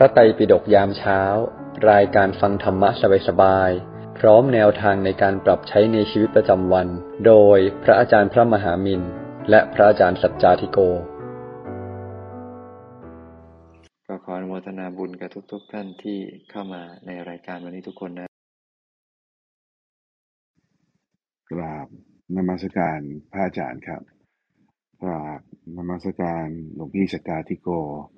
พระไตรปิฎกยามเช้า รายการฟังธรรมะสบายๆพร้อมแนวทางในการปรับใช้ในชีวิตประจำวัน โดยพระอาจารย์พระมหามินและพระอาจารย์สัจจาธิโก ก็ขออนุโมทนาบุญกับทุก ๆ ท่านที่เข้ามาในรายการวันนี้ทุกคนนะ กราบนมัสการพระอาจารย์ครับ กราบนมัสการหลวงพี่สตตาธิโกก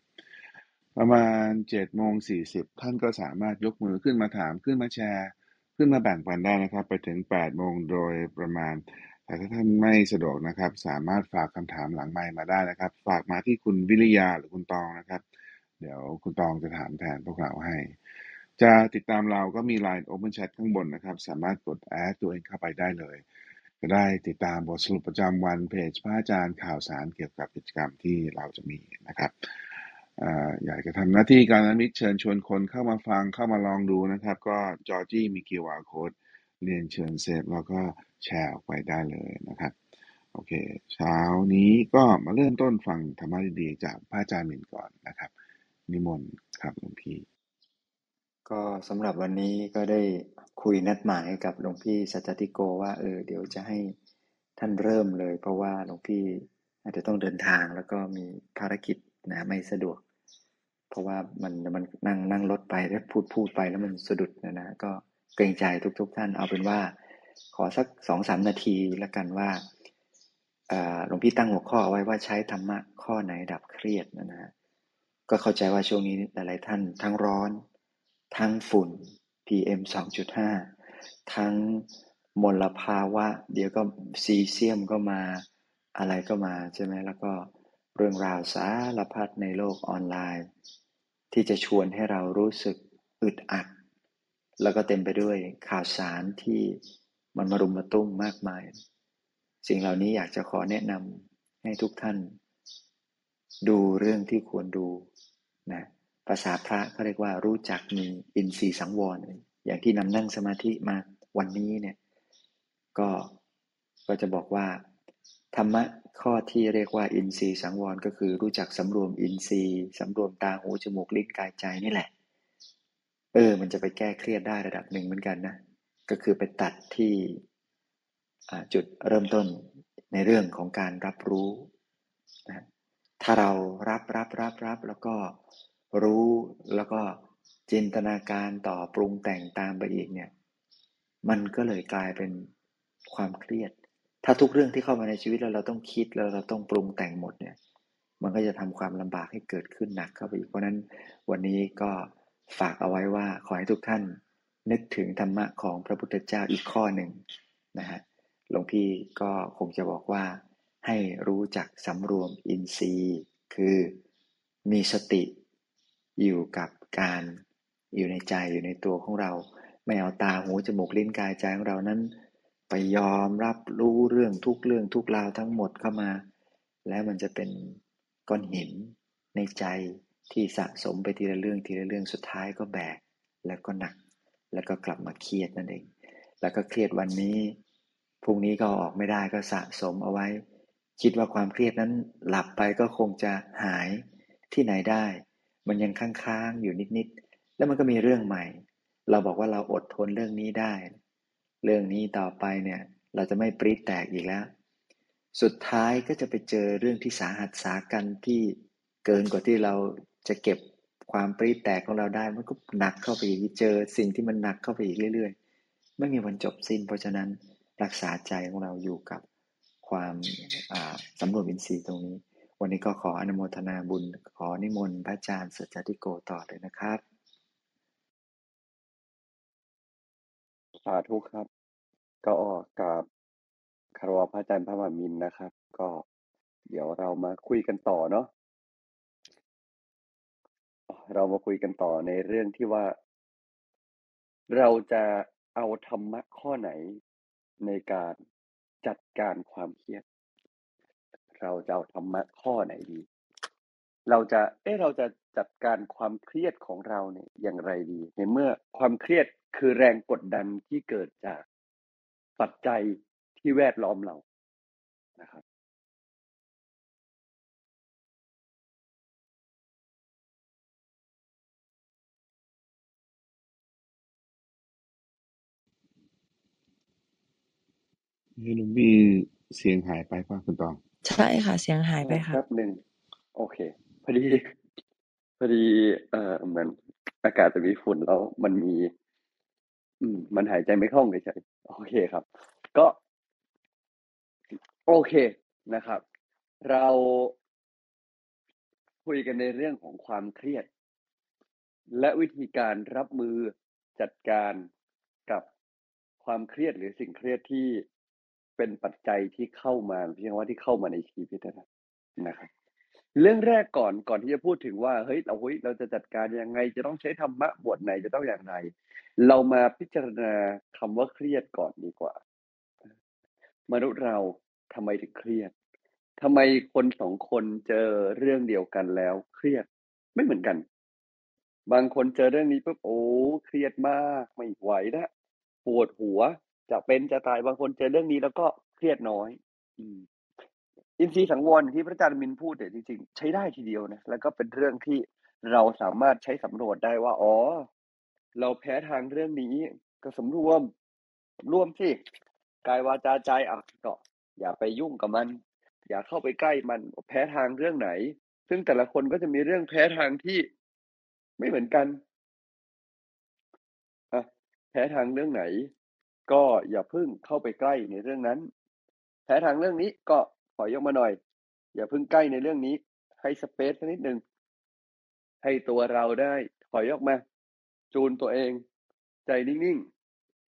ประมาณ7โมง40ท่านก็สามารถยกมือขึ้นมาถามขึ้นมาแชร์ ขึ้นมาแบ่งปันได้นะครับ ไปถึง8โมงโดยประมาณ แต่ถ้าท่านไม่สะดวกนะครับ สามารถฝากคำถามหลังไมค์มาได้นะครับ ฝากมาที่คุณวิริยาหรือคุณตองนะครับ เดี๋ยวคุณตองจะถามแทนพวกเราให้ จะติดตามเราก็มี Line Open Chat ข้างบนนะครับ สามารถกดแอดตัวเองเข้าไปได้เลยจะได้ติดตามบทสรุปประจำวันเพจพระอาจารย์ข่าวสารเกี่ยวกับกิจกรรมที่เราจะมีนะครับ อยากจะทำหน้าที่การนิมิตเชิญชวนคนเข้ามาฟังเข้ามาลองดูนะครับ ก็จอร์จี้มี QR code เรียนเชิญเซฟแล้วก็แชร์ออกไปได้เลยนะครับ โอเค เช้านี้ก็มาเริ่มต้นฟังธรรมะดีๆ จากพระอาจารย์หมินก่อนนะครับ นิมนต์ครับหลวงพี่ ก็สำหรับวันนี้ก็ได้คุยนัดหมายกับหลวงพี่สัจติโกว่าเออเดี๋ยวจะให้ท่านเริ่มเลย เพราะว่าหลวงพี่อาจจะต้องเดินทางแล้วก็มีภารกิจ นะไม่สะดวก เพราะว่ามันมันนั่งนั่งรถไปแล้วพูดพูดไปแล้วมันสะดุดนะนะก็เกรงใจทุก ๆท่านเอาเป็นว่า ขอสักสองสามนาทีล้วกันว่าหลวงพี่ตั้งหัวข้อเอาไว้ว่าใช้ธรรมะข้อไหนดับเครียดนะนะก็เข้าใจว่าช่วงนี้หลายๆท่านทั้งร้อน ทั้งฝุ่น PM 2.5 ทั้งมลภาวะ เดี๋ยวก็ซีเซียมก็มาอะไรก็มาใช่ไหมแล้วก็ เรื่องราวสารพัดในโลกออนไลน์ ที่จะชวนให้เรารู้สึกอึดอัด แล้วก็เต็มไปด้วยข่าวสารที่มันมารุมมาตุ้มมากมาย สิ่งเหล่านี้อยากจะขอแนะนำให้ทุกท่าน ดูเรื่องที่ควรดูนะภาษาพระเขาเรียกว่ารู้จักมีอินทรีย์สังวร อย่างที่นำนั่งสมาธิมาวันนี้เนี่ยก็ก็จะบอกว่า ธรรมะ ข้อที่เรียกว่าอินทรีย์สังวรก็คือรู้จักสำรวมอินทรีย์สำรวมตาหูจมูกลิ้นกายใจนี่แหละ เออ มันจะไปแก้เครียดได้ระดับหนึ่งเหมือนกันนะ ก็คือไปตัดที่จุดเริ่มต้นในเรื่องของการรับรู้นะถ้าเรารับรับรับรับแล้วก็รู้แล้วก็จินตนาการต่อปรุงแต่งตามไปอีกเนี่ย มันก็เลยกลายเป็นความเครียด ถ้าทุกเรื่องที่เข้ามาในชีวิตแล้วเราต้องคิดแล้วเราต้องปรุงแต่งหมดเนี่ย มันก็จะทำความลำบากให้เกิดขึ้นหนักเข้าไปอีกเพราะนั้นวันนี้ก็ฝากเอาไว้ว่าขอให้ทุกท่านนึกถึงธรรมะของพระพุทธเจ้าอีกข้อหนึ่งนะฮะหลวงพี่ก็คงจะบอกว่าให้รู้จักสำรวมอินทรีย์ คือมีสติอยู่กับการอยู่ในใจอยู่ในตัวของเรา ไม่เอาตาหูจมูกลิ้นกายใจของเรานั้น ไปยอมรับรู้เรื่องทุกเรื่องทุกราวทั้งหมดเข้ามา แล้วมันจะเป็นก้อนหินในใจที่สะสมไปทีละเรื่องทีละเรื่องสุดท้ายก็แบก แล้วก็หนัก แล้วก็กลับมาเครียดนั่นเอง แล้วก็เครียดวันนี้พรุ่งนี้ก็อออกไม่ได้ก็สะสมเอาไว้ คิดว่าความเครียดนั้นหลับไปก็คงจะหายที่ไหนได้ มันยังค้างๆอยู่นิดๆแล้วมันก็มีเรื่องใหม่ เราบอกว่าเราอดทนเรื่องนี้ได้ เรื่องนี้ต่อไปเนี่ย เราจะไม่ปรีดแตกอีกแล้ว สุดท้ายก็จะไปเจอเรื่องที่สาหัสสากันที่เกินกว่าที่เราจะเก็บความปรีดแตกของเราได้มันก็หนักเข้าไปอีกเจอ สิ่งที่มันหนักเข้าไปอีกเรื่อยๆ ไม่มีวันจบสิ้น เพราะฉะนั้นรักษาใจของเราอยู่กับความสำรวมอินทรีย์ตรงนี้ วันนี้ก็ขออนุโมทนาบุญ ขอนิมนต์พระอาจารย์สัจจติโกต่อเลยนะครับ สาธุครับ ก็กับคารวะพระอาจารย์พระมหามินนะครับ ก็เดี๋ยวเรามาคุยกันต่อเนาะเรามาคุยกันต่อในเรื่องที่ว่า เราจะเอาธรรมะข้อไหนในการจัดการความเครียด เราจะเอาธรรมะข้อไหนดี เราจะ เอ๊ะเราจะจัดการความเครียดของเราเนี่ยอย่างไรดี ในเมื่อความเครียด คือแรงกดดันที่เกิดจากปัจจัยที่แวดล้อมเรานะครับเฮ้ยลุงพี่เสียงหายไปป่ะคุณตอง ใช่ค่ะ เสียงหายไปค่ะแป๊บหนึ่งโอเค พอดี พอดี เอ่อเหมือนอากาศจะมีฝุ่นแล้วมันมี อืม มันหายใจไม่คล่องเฉยๆโอเคครับ ก็ โอเคนะครับ เราคุยกันในเรื่องของความเครียด และวิธีการรับมือจัดการกับความเครียดหรือสิ่งเครียดที่เป็นปัจจัยที่เข้ามาเพียงว่าที่เข้ามาในชีวิตนะครับ เรื่องแรกก่อนก่อนที่จะพูดถึงว่าเฮ้ยเราเฮ้ยเราจะจัดการยังไง จะต้องใช้ธรรมะบทไหนจะต้องอย่างไร เรามาพิจารณาคำว่าเครียดก่อนดีกว่า มนุษย์เราทำไมถึงเครียดทำไมคนสองคนเจอเรื่องเดียวกันแล้วเครียดไม่เหมือนกัน บางคนเจอเรื่องนี้ปุ๊บโอ้เครียดมากไม่ไหวนะปวดหัวจะเป็นจะตายบางคนเจอเรื่องนี้แล้วก็เครียดน้อย อืม อินทรีย์สังวรที่พระอาจารย์มินพูดเนี่ยจริงๆ ใช้ได้ทีเดียวนะแล้วก็เป็นเรื่องที่เราสามารถใช้สำรวจได้ว่า อ๋อ เราแพ้ทางเรื่องนี้ก็สำรวมสำรวมสิกายวาจาใจอะก็อย่าไปยุ่งกับมัน อย่าเข้าไปใกล้มันแพ้ทางเรื่องไหน ซึ่งแต่ละคนก็จะมีเรื่องแพ้ทางที่ไม่เหมือนกันอะแพ้ทางเรื่องไหน ก็อย่าพิ่งเข้าไปใกล้ในเรื่องนั้น แพ้ทางเรื่องนี้ก็ ขอยกมาหน่อย อย่าเพิ่งใกล้ในเรื่องนี้ ให้สเปซสักนิดหนึ่งให้ตัวเราได้ถอยออกมา จูนตัวเอง ใจนิ่ง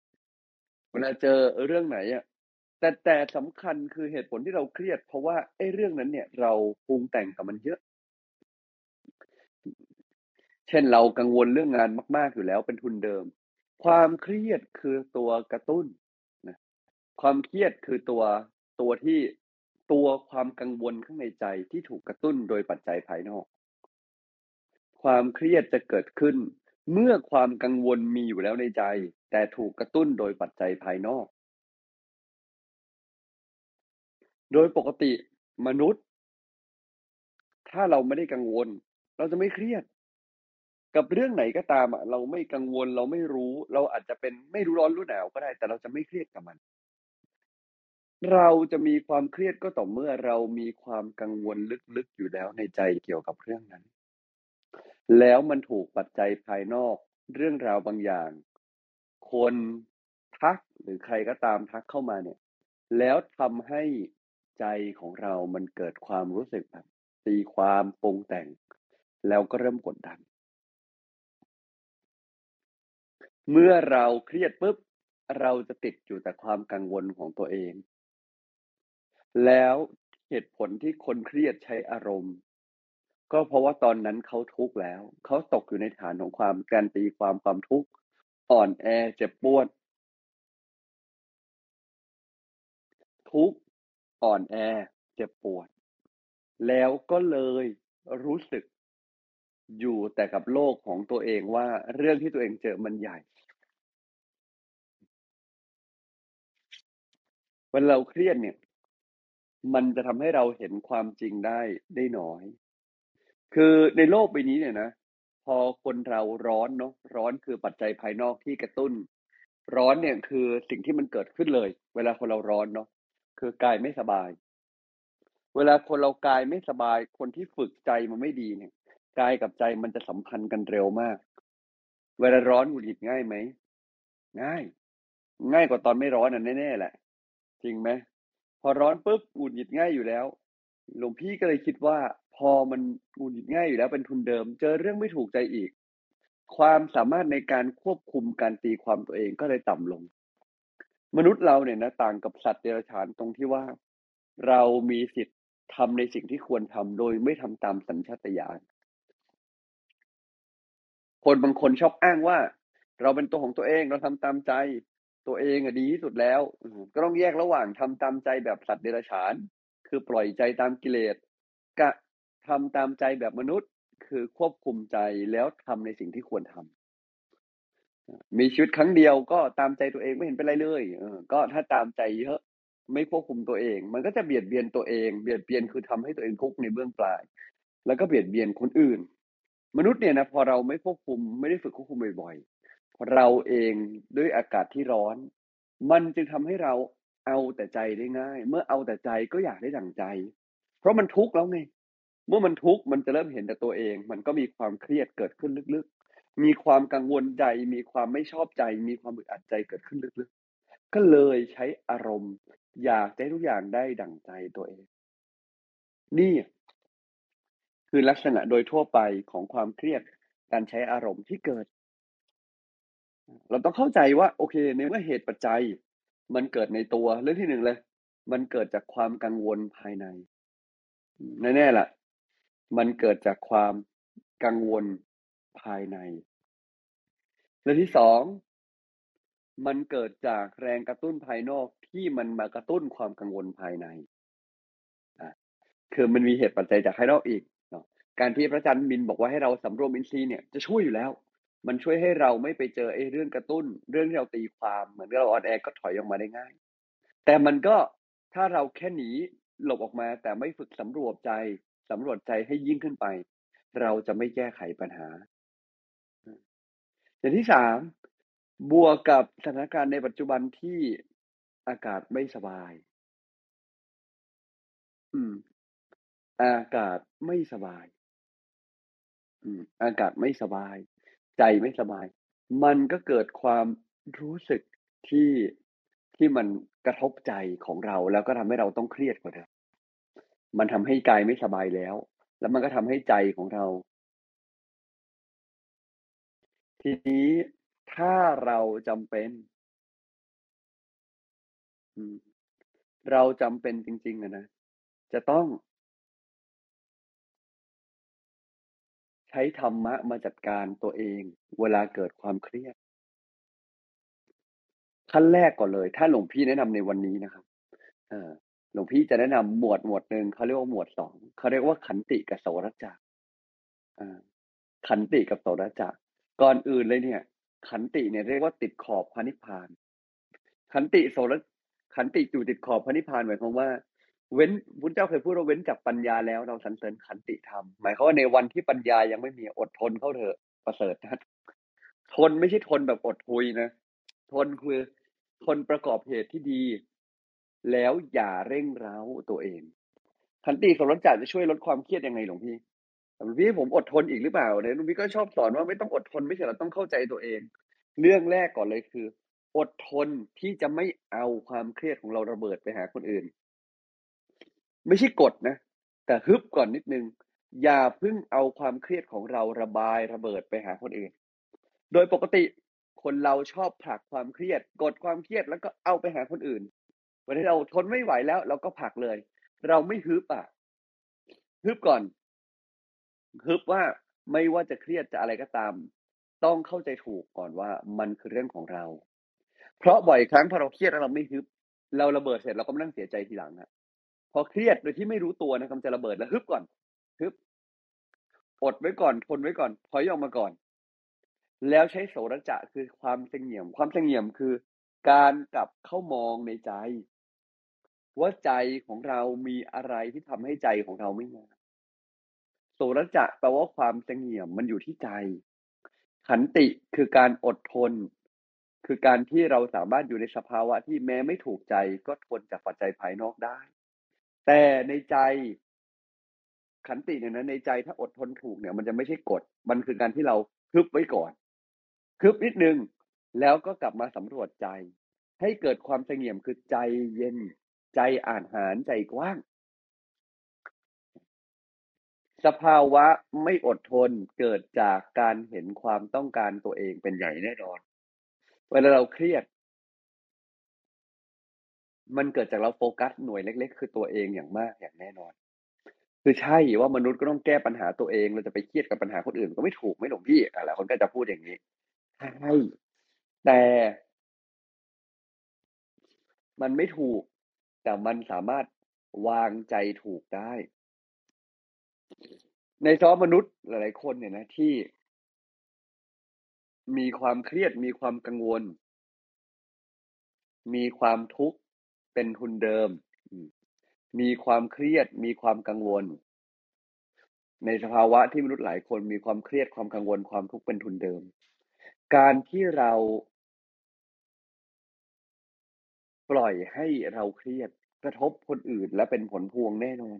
ๆเวลาเจอเรื่องไหนอะแต่แต่สำคัญคือเหตุผลที่เราเครียด เพราะว่าไอ้เรื่องนั้นเนี่ย เราปรุงแต่งกับมันเยอะ เช่นเรากังวลเรื่องงานมากๆอยู่แล้วเป็นทุนเดิม ความเครียดคือตัวกระตุ้นนะความเครียดคือตัวตัวที่ ตัวความกังวลข้างในใจที่ถูกกระตุ้นโดยปัจจัยภายนอก ความเครียดจะเกิดขึ้น เมื่อความกังวลมีอยู่แล้วในใจ แต่ถูกกระตุ้นโดยปัจจัยภายนอก โดยปกติมนุษย์ ถ้าเราไม่ได้กังวล เราจะไม่เครียด กับเรื่องไหนก็ตามเราไม่กังวลเราไม่รู้ เราอาจจะเป็นไม่รู้ร้อนรู้หนาวก็ได้ แต่เราจะไม่เครียดกับมัน เราจะมีความเครียดก็ต่อเมื่อเรามีความกังวลลึกๆอยู่แล้วในใจเกี่ยวกับเรื่องนั้น แล้วมันถูกปัจจัยภายนอกเรื่องราวบางอย่าง คนทักหรือใครก็ตามทักเข้ามาเนี่ย แล้วทำให้ใจของเรามันเกิดความรู้สึกแบบตีความปรุงแต่ง แล้วก็เริ่มกดดัน เมื่อเราเครียดปุ๊บเราจะติดอยู่แต่ความกังวลของตัวเอง แล้วเหตุผลที่คนเครียดใช้อารมณ์ ก็เพราะว่าตอนนั้นเขาทุกข์แล้ว เขาตกอยู่ในฐานของความการตีความความทุกข์อ่อนแอเจ็บปวด ทุกข์อ่อนแอเจ็บปวด แล้วก็เลยรู้สึกอยู่แต่กับโลกของตัวเองว่าเรื่องที่ตัวเองเจอมันใหญ่เวลาเราเครียดเนี่ย มันจะทำให้เราเห็นความจริงได้ได้น้อย คือในโลกใบนี้เนี่ยนะ พอคนเราร้อนเนาะร้อนคือปัจจัยภายนอกที่กระตุ้น ร้อนเนี่ยคือสิ่งที่มันเกิดขึ้นเลย เวลาคนเราร้อนเนาะคือกายไม่สบาย เวลาคนเรากายไม่สบาย คนที่ฝึกใจมันไม่ดีเนี่ยกายกับใจมันจะสัมพันธ์กันเร็วมาก เวลาร้อนหงุดหงิดง่ายไหมง่าย ง่ายกว่าตอนไม่ร้อนอะแน่ๆแหละ จริงไหม อร้อนปุ๊บหงุดหงิดง่ายอยู่แล้ว หลวงพี่ก็เลยคิดว่า พอมันหงุดหงิดง่ายอยู่แล้วเป็นทุนเดิม เจอเรื่องไม่ถูกใจอีก ความสามารถในการควบคุมการตีความตัวเองก็เลยต่ำลง มนุษย์เราเนี่ยนะต่างกับสัตว์เดรัจฉานตรงที่ว่า เรามีสิทธิ์ทำในสิ่งที่ควรทำโดยไม่ทำตามสัญชาตญาณคนบางคนชอบอ้างว่า เราเป็นตัวของตัวเองเราทำตามใจ ตัวเองอะดีที่สุดแล้ว ก็ต้องแยกระหว่างทำตามใจแบบสัตว์เดรัจฉาน คือปล่อยใจตามกิเลสกับทำตามใจแบบมนุษย์ คือควบคุมใจแล้วทำในสิ่งที่ควรทำมีชีวิตครั้งเดียวก็ตามใจตัวเองไม่เห็นเป็นไรเลยก็ถ้าตามใจเยอะไม่ควบคุมตัวเอง มันก็จะเบียดเบียนตัวเอง เบียดเบียนคือทำให้ตัวเองทุกข์ในเบื้องปลาย แล้วก็เบียดเบียนคนอื่น มนุษย์เนี่ยนะพอเราไม่ควบคุมไม่ได้ฝึกควบคุมบ่อย เราเองด้วยอากาศที่ร้อน มันจึงทำให้เราเอาแต่ใจได้ง่าย เมื่อเอาแต่ใจก็อยากได้ดั่งใจ เพราะมันทุกข์แล้วไง เมื่อมันทุกข์มันจะเริ่มเห็นแต่ตัวเอง มันก็มีความเครียดเกิดขึ้นลึกๆ มีความกังวลใจ มีความไม่ชอบใจ มีความอึดอัดใจเกิดขึ้นลึกๆ ก็เลยใช้อารมณ์ อยากให้ทุกอย่างได้ดั่งใจตัวเอง นี่ คือลักษณะโดยทั่วไปของความเครียดการใช้อารมณ์ที่เกิด เราต้องเข้าใจว่าโอเคในเมื่อเหตุปัจจัย มันเกิดในตัวเรื่องที่หนึ่งเลย มันเกิดจากความกังวลภายในแน่ๆล่ะ มันเกิดจากความกังวลภายในและที่สองมันเกิดจากแรงกระตุ้นภายนอกที่มันมากระตุ้นความกังวลภายในคือมันมีเหตุปัจจัยจากภายนอกอีก การที่พระอาจารย์มินบอกว่าให้เราสำรวมอินทรีย์เนี่ยจะช่วยอยู่แล้ว มันช่วยให้เราไม่ไปเจอไอ้เรื่องกระตุ้น เรื่องที่เราตีความเหมือนเรา on air ก็ถอยออกมาได้ง่าย แต่มันก็ถ้าเราแค่หนีหลบออกมา แต่ไม่ฝึกสำรวมใจสำรวจใจให้ยิ่งขึ้นไป เราจะไม่แก้ไขปัญหา อย่างที่สามบวกกับสถานการณ์ในปัจจุบันที่อากาศไม่สบาย อืม อากาศไม่สบาย อืม อากาศไม่สบาย ใจไม่สบาย มันก็เกิดความรู้สึกที่ที่มันกระทบใจของเรา แล้วก็ทำให้เราต้องเครียดกว่าเดิมมันทำให้กายไม่สบายแล้ว แล้วมันก็ทำให้ใจของเรา ทีนี้ถ้าเราจำเป็นเราจำเป็นจริงๆอะนะจะต้อง ใช้ธรรมะมาจัดการตัวเองเวลาเกิดความเครียด ขั้นแรกก่อนเลย ถ้าหลวงพี่แนะนำในวันนี้นะครับเออหลวงพี่จะแนะนำหมวดหมวดหนึ่งเขาเรียกว่าหมวดสองเขาเรียกว่าขันติกับโสรจักขันติกับโสรจักก่อนอื่นเลยเนี่ย ขันติเนี่ยเรียกว่าติดขอบพระนิพพาน ขันติโสรขันติอยู่ติดขอบพระนิพพานหมายความว่า เว้นพุทธเจ้าเคยพูดว่าเว้นจากปัญญาแล้วเราสรรเสริญขันติธรรมหมายความว่าในวันที่ปัญญายังไม่มีอดทนเข้าเถอะประเสริฐนะทนไม่ใช่ทนแบบอดทุยนะทนคือทนประกอบเหตุที่ดี แล้วอย่าเร่งร้าตัวเองขันติสมรสจัจะช่วยลดความเครียดยังไงหลวงพี่หลวงพี่ผมอดทนอีกหรือเปล่าเนี่ยหลวงพี่ก็ชอบสอนว่าไม่ต้องอดทนไม่ใช่เราต้องเข้าใจตัวเอง เรื่องแรกก่อนเลยคือ อดทนที่จะไม่เอาความเครียดของเราระเบิดไปหาคนอื่น ไม่ใช่กดนะ แต่ฮึบก่อนนิดนึง อย่าเพิ่งเอาความเครียดของเราระบายระเบิดไปหาคนอื่น โดยปกติคนเราชอบผลักความเครียด กดความเครียดแล้วก็เอาไปหาคนอื่นวันที่เราทนไม่ไหวแล้วเราก็ผลักเลย เราไม่ฮึบอะฮึบก่อนฮึบว่าไม่ว่าจะเครียดจะอะไรก็ตาม ต้องเข้าใจถูกก่อนว่ามันคือเรื่องของเรา เพราะบ่อยครั้งพอเราเครียดแล้วเราไม่ฮึบ เราระเบิดเสร็จเราก็มานั่งเสียใจทีหลังอะ พอเครียดโดยที่ไม่รู้ตัวนะกำจะระเบิดแล้วฮึบก่อนฮึบอดไว้ก่อนทนไว้ก่อนถอยออกมาก่อน แล้วใช้โสรจะคือความเสงี่ยม ความเสงี่ยมคือ การกลับเข้ามองในใจ ว่าใจของเรามีอะไรที่ทำให้ใจของเราไม่งามโสรจะแปลว่าความเสงี่ยมมันอยู่ที่ใจ ขันติคือการอดทน คือการที่เราสามารถอยู่ในสภาวะที่แม้ไม่ถูกใจก็ทนจากปัจจัยภายนอกได้ แต่ในใจขันติเนี่ยนะในใจถ้าอดทนถูกเนี่ย มันจะไม่ใช่กฎมันคือการที่เราคึบไว้ก่อนคึบนิดนึงแล้วก็กลับมาสำรวจใจ ให้เกิดความเสงี่ยมคือใจเย็นใจอ่านหารใจกว้าง สภาวะไม่อดทนเกิดจากการเห็นความต้องการตัวเองเป็นใหญ่แน่นอน เวลาเราเครียด มันเกิดจากเราโฟกัสหน่วยเล็ก ๆ คือตัวเองอย่างมากอย่างแน่นอน คือใช่ว่ามนุษย์ก็ต้องแก้ปัญหาตัวเอง เราจะไปเครียดกับปัญหาคนอื่นก็ไม่ถูกไม่หลงพี่หลายคนก็จะพูดอย่างนี้ใช่แต่มันไม่ถูก แต่มันสามารถวางใจถูกได้ ในซอมนุษย์หลาย ๆ คนเนี่ยนะที่ มีความเครียดมีความกังวล มีความทุกข์ เป็นทุนเดิม มีความเครียด มีความกังวล ในสภาวะที่มนุษย์หลายคนมีความเครียดความกังวลความทุกข์เป็นทุนเดิม การที่เราปล่อยให้เราเครียดกระทบคนอื่นและเป็นผลพวงแน่นอน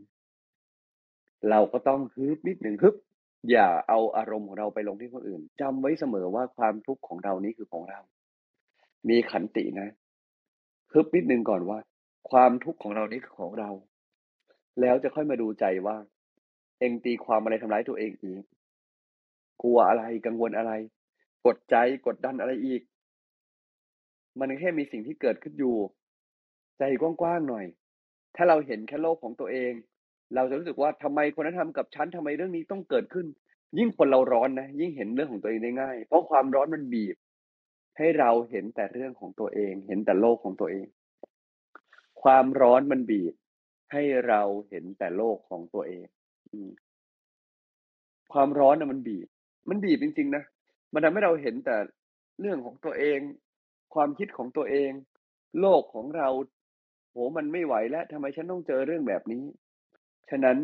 เราก็ต้องฮึบนิดหนึ่งฮึบอย่าเอาอารมณ์ของเราไปลงที่คนอื่นจำไว้เสมอว่าความทุกข์ของเรานี้คือของเรา มีขันตินะ ฮึบนิดนึงก่อนว่า ความทุกข์ของเรานี้ของเรา แล้วจะค่อยมาดูใจว่า เองตีความอะไรทำร้ายตัวเองอีก กลัวอะไรกังวลอะไร กดใจกดดันอะไรอีก มันแค่มีสิ่งที่เกิดขึ้นอยู่ ใจกว้างๆหน่อย ถ้าเราเห็นแค่โลกของตัวเอง เราจะรู้สึกว่าทำไมคนนั้นทำกับฉันทำไมเรื่องนี้ต้องเกิดขึ้น ยิ่งคนเราร้อนนะยิ่งเห็นเรื่องของตัวเองได้ง่าย เพราะความร้อนมันบีบ ให้เราเห็นแต่เรื่องของตัวเอง เห็นแต่โลกของตัวเอง ความร้อนมันบีบ ให้เราเห็นแต่โลกของตัวเองความร้อนนะมันบีบ มันบีบจริงๆนะ มันทำให้เราเห็นแต่เรื่องของตัวเอง ความคิดของตัวเอง โลกของเราโหมันไม่ไหวแล้วทำไมฉันต้องเจอเรื่องแบบนี้ ฉะนั้น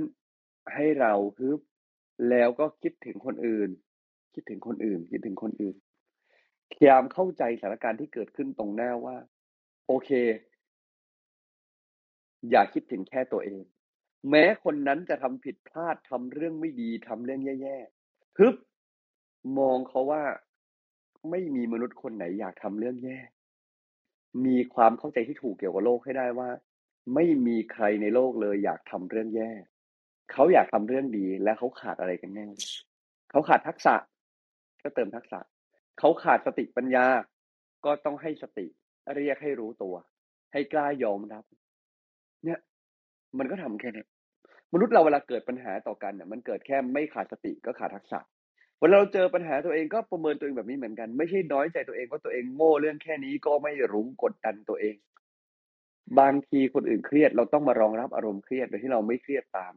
ให้เราฮึบแล้วก็คิดถึงคนอื่น คิดถึงคนอื่น คิดถึงคนอื่น พยายามเข้าใจสถานการณ์ที่เกิดขึ้นตรงหน้าว่า โอเค อย่าคิดถึงแค่ตัวเอง แม้คนนั้นจะทำผิดพลาดทำเรื่องไม่ดีทำเรื่องแย่ๆฮึบมองเขาว่าไม่มีมนุษย์คนไหนอยากทำเรื่องแย่ มีความเข้าใจที่ถูกเกี่ยวกับโลกให้ได้ว่า ไม่มีใครในโลกเลยอยากทำเรื่องแย่ เขาอยากทำเรื่องดีและเขาขาดอะไรกันแน่ เขาขาดทักษะ ก็เติมทักษะ เขาขาดสติปัญญา ก็ต้องให้สติเรียกให้รู้ตัว ให้กล้ายอมรับ เนี่ย มันก็ทำแค่นี้มนุษย์เราเวลาเกิดปัญหาต่อกันเนี่ยมันเกิดแค่ไม่ขาดสติก็ขาดทักษะเวลาเราเจอปัญหาตัวเองก็ประเมินตัวเองแบบนี้เหมือนกัน ไม่ใช่น้อยใจตัวเองว่าตัวเองโง่เรื่องแค่นี้ก็ไม่รู้กดดันตัวเอง บางทีคนอื่นเครียดเราต้องมารองรับอารมณ์เครียดโดยที่เราไม่เครียดตาม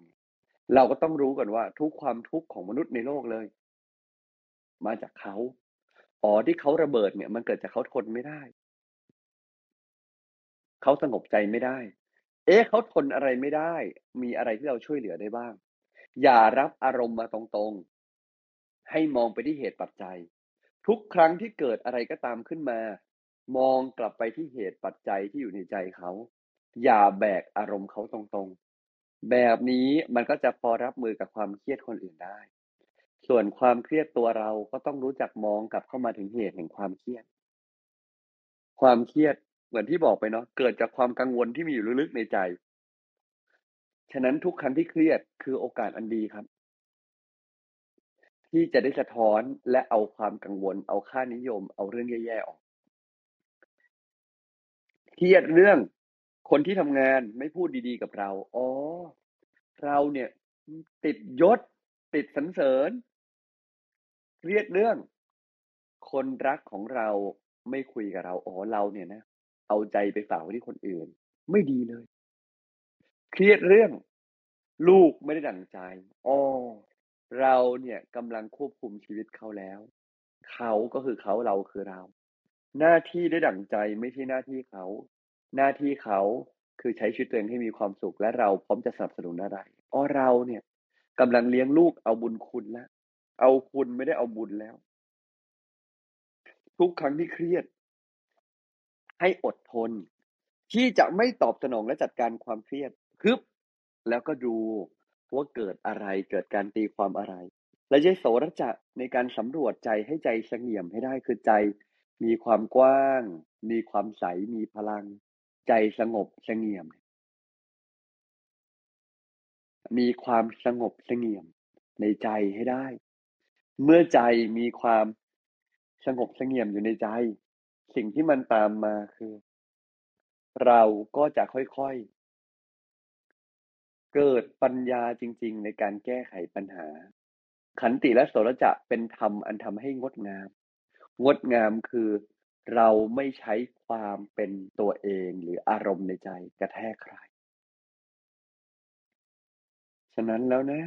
เราก็ต้องรู้ก่อนว่าทุกความทุกข์ของมนุษย์ในโลกเลย มาจากเขา อ๋อที่เขาระเบิดเนี่ย มันเกิดจากเขาทนไม่ได้ เขาสงบใจไม่ได้ เอ๊ะเขาทนอะไรไม่ได้ มีอะไรที่เราช่วยเหลือได้บ้าง อย่ารับอารมณ์มาตรงๆ ให้มองไปที่เหตุปัจจัย ทุกครั้งที่เกิดอะไรก็ตามขึ้นมา มองกลับไปที่เหตุปัจจัยที่อยู่ในใจเขา อย่าแบกอารมณ์เขาตรงๆ แบบนี้มันก็จะพอรับมือกับความเครียดคนอื่นได้ ส่วนความเครียดตัวเราก็ต้องรู้จักมองกลับเข้ามาถึงเหตุแห่งความเครียด ความเครียดเหมือนที่บอกไปเนาะเกิดจากความกังวลที่มีอยู่ลึกๆในใจ ฉะนั้นทุกครั้งที่เครียดคือโอกาสอันดีครับ ที่จะได้สะท้อนและเอาความกังวล เอาค่านิยม เอาเรื่องแย่ๆออกเครียดเรื่องคนที่ทำงานไม่พูดดีๆกับเรา อ๋อ เราเนี่ย ติดยศ ติดสรรเสริญ เครียดเรื่อง คนรักของเราไม่คุยกับเราอ๋อเราเนี่ยนะ เอาใจไปฝากไว้ที่คนอื่น ไม่ดีเลย เครียดเรื่อง ลูกไม่ได้ดั่งใจอ๋อเราเนี่ยกำลังควบคุมชีวิตเขาแล้ว เขาก็คือเขาเราคือเรา หน้าที่ได้ดั่งใจไม่ใช่หน้าที่เขา หน้าที่เขาคือใช้ชีวิตตัวเองให้มีความสุขและเราพร้อมจะสนับสนุนอะไรอ๋อเราเนี่ยกำลังเลี้ยงลูกเอาบุญคุณล้ว เอาคุณไม่ได้เอาบุญแล้ว ทุกครั้งที่เครียด ให้อดทน ที่จะไม่ตอบสนองและจัดการความเครียดฮึบแล้วก็ดูว่าเกิดอะไรเกิดการตีความอะไร และใช้โสรจะในการสำรวจใจให้ใจเสงี่ยมให้ได้คือใจ มีความกว้าง มีความใสมีพลัง ใจสงบเสงี่ยม มีความสงบเสงี่ยมในใจให้ได้ เมื่อใจมีความสงบเสงี่ยมอยู่ในใจ สิ่งที่มันตามมาคือ เราก็จะค่อยๆ เกิดปัญญาจริง ๆ ในการแก้ไขปัญหา ขันติและโสรจะเป็นธรรมอันทำให้งดงาม งดงามคือเราไม่ใช้ความเป็นตัวเองหรืออารมณ์ในใจกระแทกใคร ฉะนั้นแล้วนะ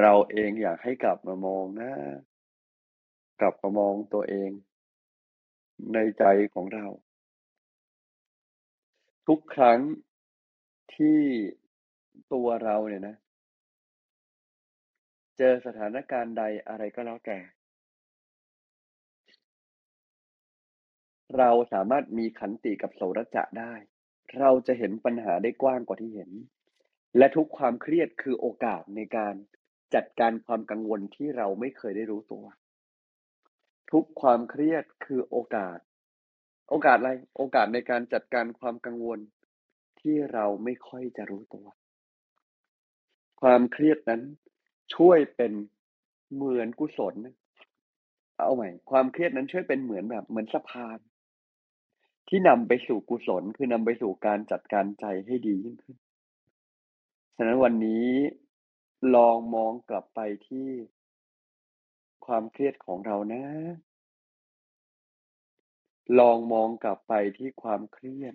เราเองอยากให้กลับมามองนะกลับมามองตัวเอง ในใจของเรา ทุกครั้งที่ตัวเราเนี่ยนะ เจอสถานการณ์ใดอะไรก็แล้วแต่ เราสามารถมีขันติกับโสรจะได้ เราจะเห็นปัญหาได้กว้างกว่าที่เห็น และทุกความเครียดคือโอกาสในการ จัดการความกังวลที่เราไม่เคยได้รู้ตัว ทุกความเครียดคือโอกาส โอกาสอะไร โอกาสในการจัดการความกังวล ที่เราไม่ค่อยจะรู้ตัว ความเครียดนั้น ช่วยเป็นเหมือนกุศล เอาใหม่ ความเครียดนั้นช่วยเป็นเหมือนแบบเหมือนสะพาน ที่นำไปสู่กุศล คือนำไปสู่การจัดการใจให้ดียิ่งขึ้น ฉะนั้นวันนี้ ลองมองกลับไปที่ความเครียดของเรานะ ลองมองกลับไปที่ความเครียด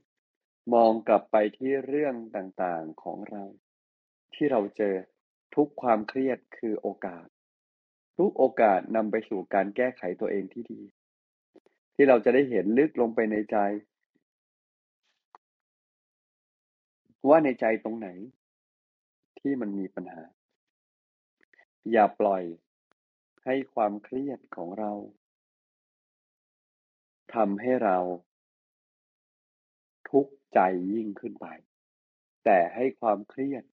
มองกลับไปที่เรื่องต่างๆของเรา ที่เราเจอทุกความเครียดคือโอกาส ทุกโอกาสนำไปสู่การแก้ไขตัวเองที่ดี ที่เราจะได้เห็นลึกลงไปในใจ ว่าในใจตรงไหน ที่มันมีปัญหา อย่าปล่อยให้ความเครียดของเราทำให้เรา ทุกข์ใจยิ่งขึ้นไป แต่ให้ความเครียด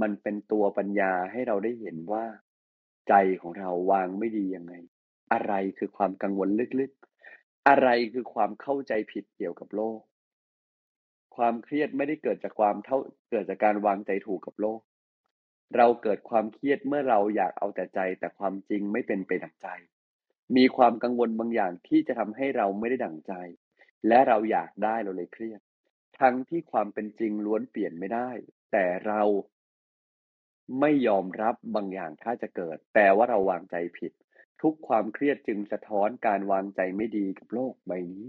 มันเป็นตัวปัญญาให้เราได้เห็นว่า ใจของเราวางไม่ดียังไง อะไรคือความกังวลลึกๆ อะไรคือความเข้าใจผิดเกี่ยวกับโลก ความเครียดไม่ได้เกิดจากความเท่าเกิดจากการวางใจถูกกับโลก เราเกิดความเครียดเมื่อเราอยากเอาแต่ใจ แต่ความจริงไม่เป็นไปดังใจ มีความกังวลบางอย่างที่จะทำให้เราไม่ได้ดั่งใจ และเราอยากได้เราเลยเครียด ทั้งที่ความเป็นจริงล้วนเปลี่ยนไม่ได้ แต่เราไม่ยอมรับบางอย่างถ้าจะเกิด แต่ว่าเราวางใจผิด ทุกความเครียดจึงสะท้อนการวางใจไม่ดีกับโลกใบนี้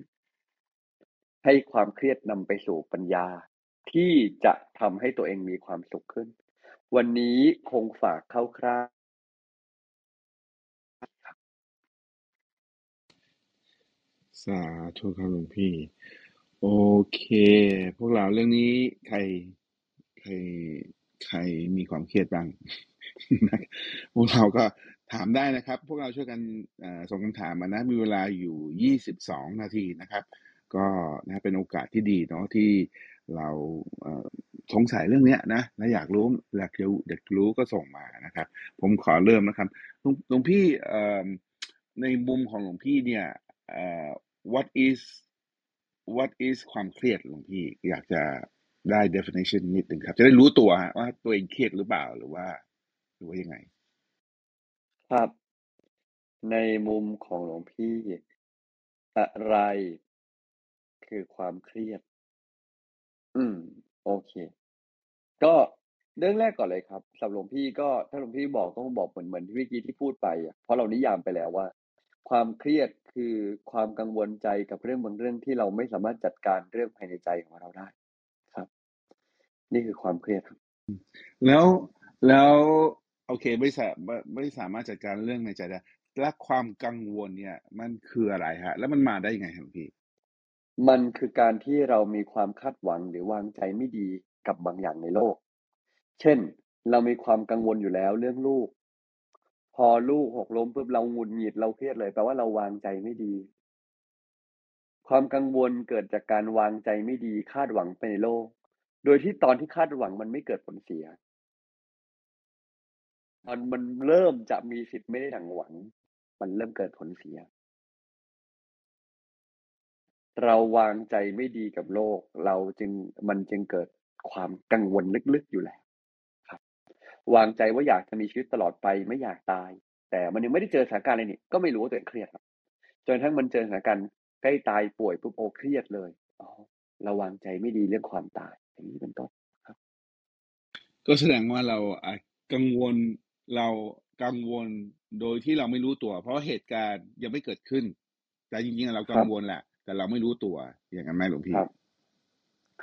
ให้ความเครียดนำไปสู่ปัญญา ที่จะทำให้ตัวเองมีความสุขขึ้น วันนี้คงฝากคร่าวๆสาธุครับหลวงพี่ โอเค พวกเราเรื่องนี้ใครใครใครมีความเครียดบ้าง พวกเราก็ถามได้นะครับ พวกเราช่วยกันส่งคำถามมานะ มีเวลาอยู่ 22 นาทีนะครับ ก็นะเป็นโอกาสที่ดีเนาะที่ เราสงสัยเรื่องเนี้ยนะและอยากรู้อยากรู้อยากรู้ก็ส่งมานะครับ ผมขอเริ่มนะครับหลวงพี่ในมุมของหลวงพี่เนี่ย what is what is ความเครียดหลวงพี่อยากจะได้ definition นิดหนึ่งครับ จะได้รู้ตัวว่าตัวเองเครียดหรือเปล่าหรือว่าหรือว่ายังไง ครับ ในมุมของหลวงพี่ อะไรคือความเครียด อืม โอเค ก็เรื่องแรกก่อนเลยครับสำหรับหลวงพี่ก็ถ้าหลวงพี่บอกต้องบอกเหมือนเหมือนที่เมื่อกี้ที่พูดไปอะเพราะเรานิยามไปแล้วว่า ความเครียดคือความกังวลใจกับเรื่องบางเรื่องที่เราไม่สามารถจัดการเรื่องภายในใจของเราได้ครับ นี่คือความเครียดครับ แล้วแล้วโอเคไม่สาไม่ไม่สามารถจัดการเรื่องในใจได้และความกังวลเนี่ย มันคืออะไรฮะ แล้วมันมาได้ยังไงครับพี่ มันคือการที่เรามีความคาดหวังหรือวางใจไม่ดีกับบางอย่างในโลก เช่น เรามีความกังวลอยู่แล้วเรื่องลูก พอลูกหกล้มปุ๊บเราหงุดหงิดเราเครียดเลยแปลว่าเราวางใจไม่ดี ความกังวลเกิดจากการวางใจไม่ดีคาดหวังไปในโลก โดยที่ตอนที่คาดหวังมันไม่เกิดผลเสียมันมันเริ่มจะมีสิทธิ์ไม่ได้ดังหวัง มันเริ่มเกิดผลเสีย เราวางใจไม่ดีกับโลก เราจึงมันจึงเกิดความกังวลลึกๆอยู่แล้วครับ วางใจว่าอยากจะมีชีวิตตลอดไปไม่อยากตาย แต่มันยังไม่ได้เจอสถานการณ์อะไรนี่ก็ไม่รู้ว่าตัวเองเครียดจนทั้งมันเจอสถานการณ์ใกล้ตายป่วยปุ๊บโอเครียดเลยอ๋อเราวางใจไม่ดีเรื่องความตายอย่างนี้เป็นต้นครับ ก็แสดงว่าเราอาจกังวลเรากังวลโดยที่เราไม่รู้ตัว เพราะเหตุการณ์ยังไม่เกิดขึ้น แต่จริงๆเรากังวลแหละ แต่เราไม่รู้ตัวอย่างนั้นไหมหลวงพี่ครับ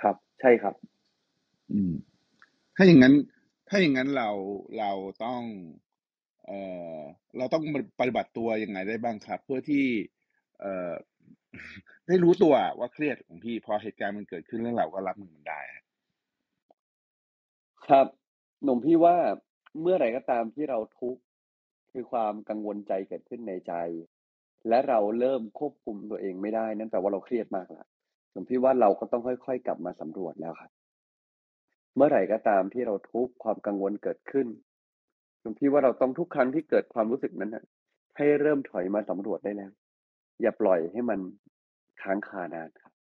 ครับ ใช่ครับ อืม ถ้าอย่างนั้น ถ้าอย่างนั้นเราเราต้อง เอ่อ เราต้องปฏิบัติตัวยังไงได้บ้างครับ เพื่อที่ เอ่อ ได้รู้ตัวว่าเครียดของพี่พอเหตุการณ์มันเกิดขึ้นแล้วเราก็รับมือมันได้ ครับหลวงพี่ว่าเมื่อไหร่ก็ตามที่เราทุกข์คือความกังวลใจเกิดขึ้นในใจ และเราเริ่มควบคุมตัวเองไม่ได้นั่นแปลว่าเราเครียดมากแล้วหลวงพี่ว่าเราก็ต้องค่อย ๆ กลับมาสำรวจแล้วครับ เมื่อไหร่ก็ตามที่เราทุกข์ความกังวลเกิดขึ้นหลวงพี่ว่าเราต้องทุกครั้งที่เกิดความรู้สึกนั้นนะให้เริ่มถอยมาสำรวจได้แล้ว อย่าปล่อยให้มันค้างคานานครับ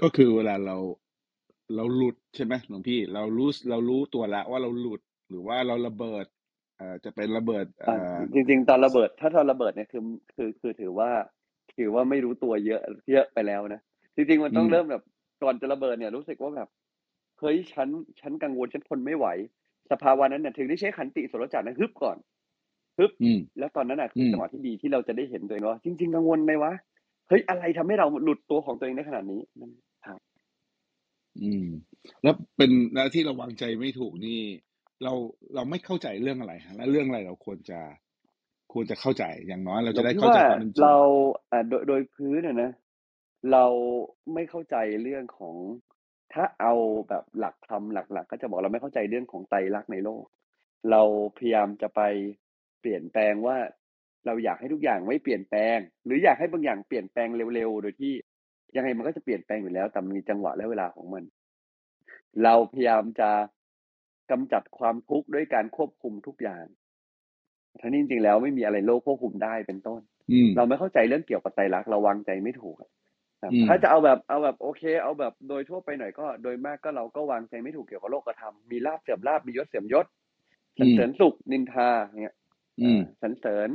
ก็คือเวลาเราเราหลุดใช่ไหมหลวงพี่ เรารู้เรารู้ตัวแล้วว่าเราหลุดหรือว่าเราระเบิด เอ่อจะเป็นระเบิดเอ่อ่าอจริง ๆ ตอนระเบิด ถ้าตอนระเบิดเนี่ยคือคือคือถือว่า ถือว่าไม่รู้ตัวเยอะเยอะไปแล้วนะจริงๆมันต้องอืมเริ่มแบบก่อนจะระเบิดเนี่ย รู้สึกว่าแบบเฮ้ยฉันฉันกังวลฉันทนไม่ไหว สภาวะนั้นเนี่ยถึงได้ใช้ขันติโสรจักรนะฮึบก่อนฮึบอืมแล้วตอนนั้นอะคืออมจังหวะที่ดีที่เราจะได้เห็นตัวเองว่าจริง ๆ กังวลไหมวะเฮ้ยอะไรทำให้เราหลุดตัวของตัวเองได้ขนาดนี้นั่นครับ อืม แล้วเป็นแล้วที่เราวางใจไม่ถูกนี่ เราเราไม่เข้าใจเรื่องอะไรฮะและเรื่องอะไรเราควรจะควรจะเข้าใจอย่างน้อยเราหลจะวงได้พี่เข้าว่าใจความเป็นจริงเราอ่าโดยโดยพื้นอะนะเราไม่เข้าใจเรื่องของ ถ้าเอาแบบหลักธรรมหลักๆ ก็จะบอกเราไม่เข้าใจเรื่องของไตรลักษณ์ในโลก เราพยายามจะไปเปลี่ยนแปลงว่าเราอยากให้ทุกอย่างไม่เปลี่ยนแปลง หรืออยากให้บางอย่างเปลี่ยนแปลงเร็วๆ โดยที่ยังไงมันก็จะเปลี่ยนแปลงอยู่แล้ว แต่มันมีจังหวะและเวลาของมัน เราพยายามจะ กำจัดความทุกข์ด้วยการควบคุมทุกอย่าง ทั้งนี้จริงๆแล้วไม่มีอะไรโลกควบคุมได้เป็นต้นอืมเราไม่เข้าใจเรื่องเกี่ยวกับไตรลักษณ์เราวางใจไม่ถูกอะครับอืมถ้าจะเอาแบบเอาแบบโอเค เอาแบบโดยทั่วไปหน่อยก็โดยมากก็เราก็วางใจไม่ถูกเกี่ยวกับโลกธรรมมีลาบเสื่อมลาบมียศเสื่อมยศสรรเสริญสุขนินทาเงี้ยอืมสรรเสริญ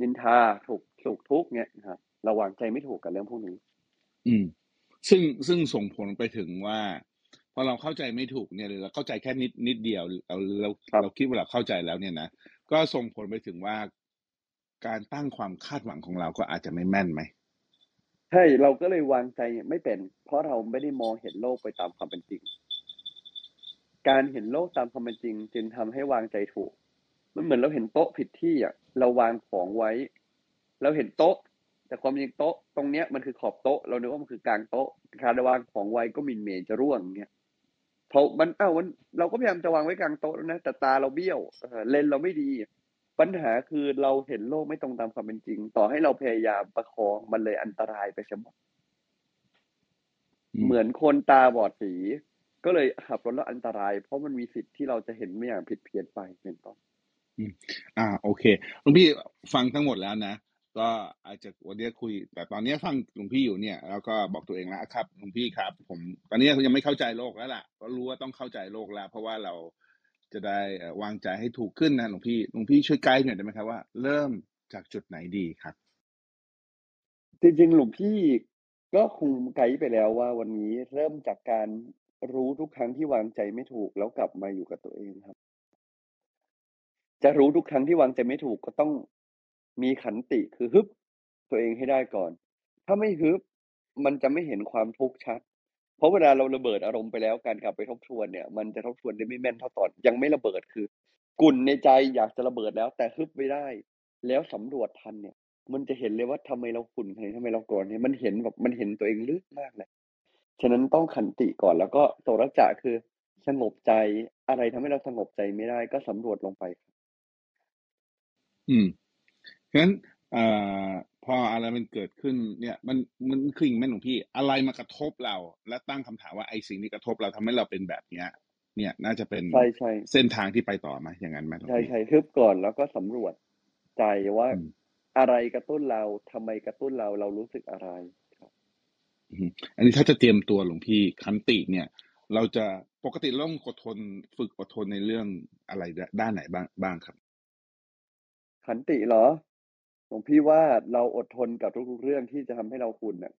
นินทาถูกสุขทุกข์เงี้ยครับเราวางใจไม่ถูกกับเรื่องพวกนี้ อืม ซึ่งซึ่งส่งผลไปถึงว่า พอเราเข้าใจไม่ถูกเนี่ยหรือเราเข้าใจแค่นิดนิดเดียวเราเราครับเราคิดว่าเราเข้าใจแล้วเนี่ยนะก็ส่งผลไปถึงว่าการตั้งความคาดหวังของเราก็อาจจะไม่แม่นไหมใช่เราก็เลยวางใจไม่เป็น เพราะเราไม่ได้มองเห็นโลกไปตามความเป็นจริง การเห็นโลกตามความเป็นจริง จึงทำให้วางใจถูก มันเหมือนเราเห็นโต๊ะผิดที่อะเราวางของไว้ เราเห็นโต๊ะ แต่ความจริงโต๊ะ ตรงเนี้ยมันคือขอบโต๊ะ เรานึกว่ามันคือกลางโต๊ะการวางของไว้ก็หมินเหมนจะร่วงอย่างเงี้ยเพราะมันเอ้ามันเราก็พยายามจะวางไว้กลางโต๊ะแล้วนะแต่ตาเราเบี้ยวเออเลนส์เราไม่ดี ปัญหาคือเราเห็นโลกไม่ตรงตามความเป็นจริง ต่อให้เราพยายามประคองมันเลยอันตรายไปเสมออืมเหมือนคนตาบอดสี ก็เลยขับรถแล้วอันตราย เพราะมันมีสิทธิ์ที่เราจะเห็นไม่อย่างผิดเพี้ยนไปเป็นต้นอ่า โอเคหลวงพี่ฟังทั้งหมดแล้วนะ ก็อาจจะวันนี้คุย แต่ตอนนี้ฟังหลวงพี่อยู่เนี่ยแล้วก็บอกตัวเองแล้วครับหลวงพี่ครับ ผมตอนนี้ยังไม่เข้าใจโลกแล้วล่ะก็รู้ว่าต้องเข้าใจโลกแล้ว เพราะว่าเราจะได้วางใจให้ถูกขึ้นนะหลวงพี่หลวงพี่ช่วยไกด์หน่อยได้ไหมครับว่าเริ่มจากจุดไหนดีครับ จริงๆหลวงพี่ก็คงไกด์ไปแล้วว่าวันนี้เริ่มจากการรู้ทุกครั้งที่วางใจไม่ถูกแล้วกลับมาอยู่กับตัวเองครับ จะรู้ทุกครั้งที่วางใจไม่ถูกก็ต้อง มีขันติคือฮึบตัวเองให้ได้ก่อน ถ้าไม่ฮึบมันจะไม่เห็นความทุกข์ชัด เพราะเวลาเราระเบิดอารมณ์ไปแล้วการกลับไปทบทวนเนี่ย มันจะทบทวนได้ไม่แม่นเท่าตอนยังไม่ระเบิดคือ กุ่นในใจอยากจะระเบิดแล้ว แต่ฮึบไม่ได้ แล้วสำรวจทันเนี่ย มันจะเห็นเลยว่าทำไมเราขุ่นทำไมทำไมเราโกรธเนี่ยมันเห็นแบบมันเห็นตัวเองลึกมากเลยฉะนั้นต้องขันติก่อนแล้วก็โสรจะคือสงบใจอะไรทำให้เราสงบใจไม่ได้ก็สำรวจลงไป อืม ฉะนั้นเอ่อพออะไรมันเกิดขึ้นเนี่ยมันมันคืออย่างแม่นหลวงพี่ อะไรมากระทบเรา และตั้งคำถามว่าไอ้สิ่งที่กระทบเราทำให้เราเป็นแบบเนี้ย เนี่ยน่าจะเป็นใช่ใช่เส้นทางที่ไปต่อไหมอย่างนั้นไหมหลวงใช่พี่ใช่ฮึบก่อนแล้วก็สำรวจใจว่าอืมอะไรกระตุ้นเราทำไมกระตุ้นเราเรารู้สึกอะไรครับอืมอันนี้ถ้าจะเตรียมตัวหลวงพี่คันติเนี่ย เราจะปกติเราต้องอดทนฝึกอดทนในเรื่องอะไรด้านไหนบ้างบ้างครับขันติเหรอ หลวงพี่ว่าเราอดทนกับทุก ๆ เรื่องที่จะทำให้เราคุณน่ะ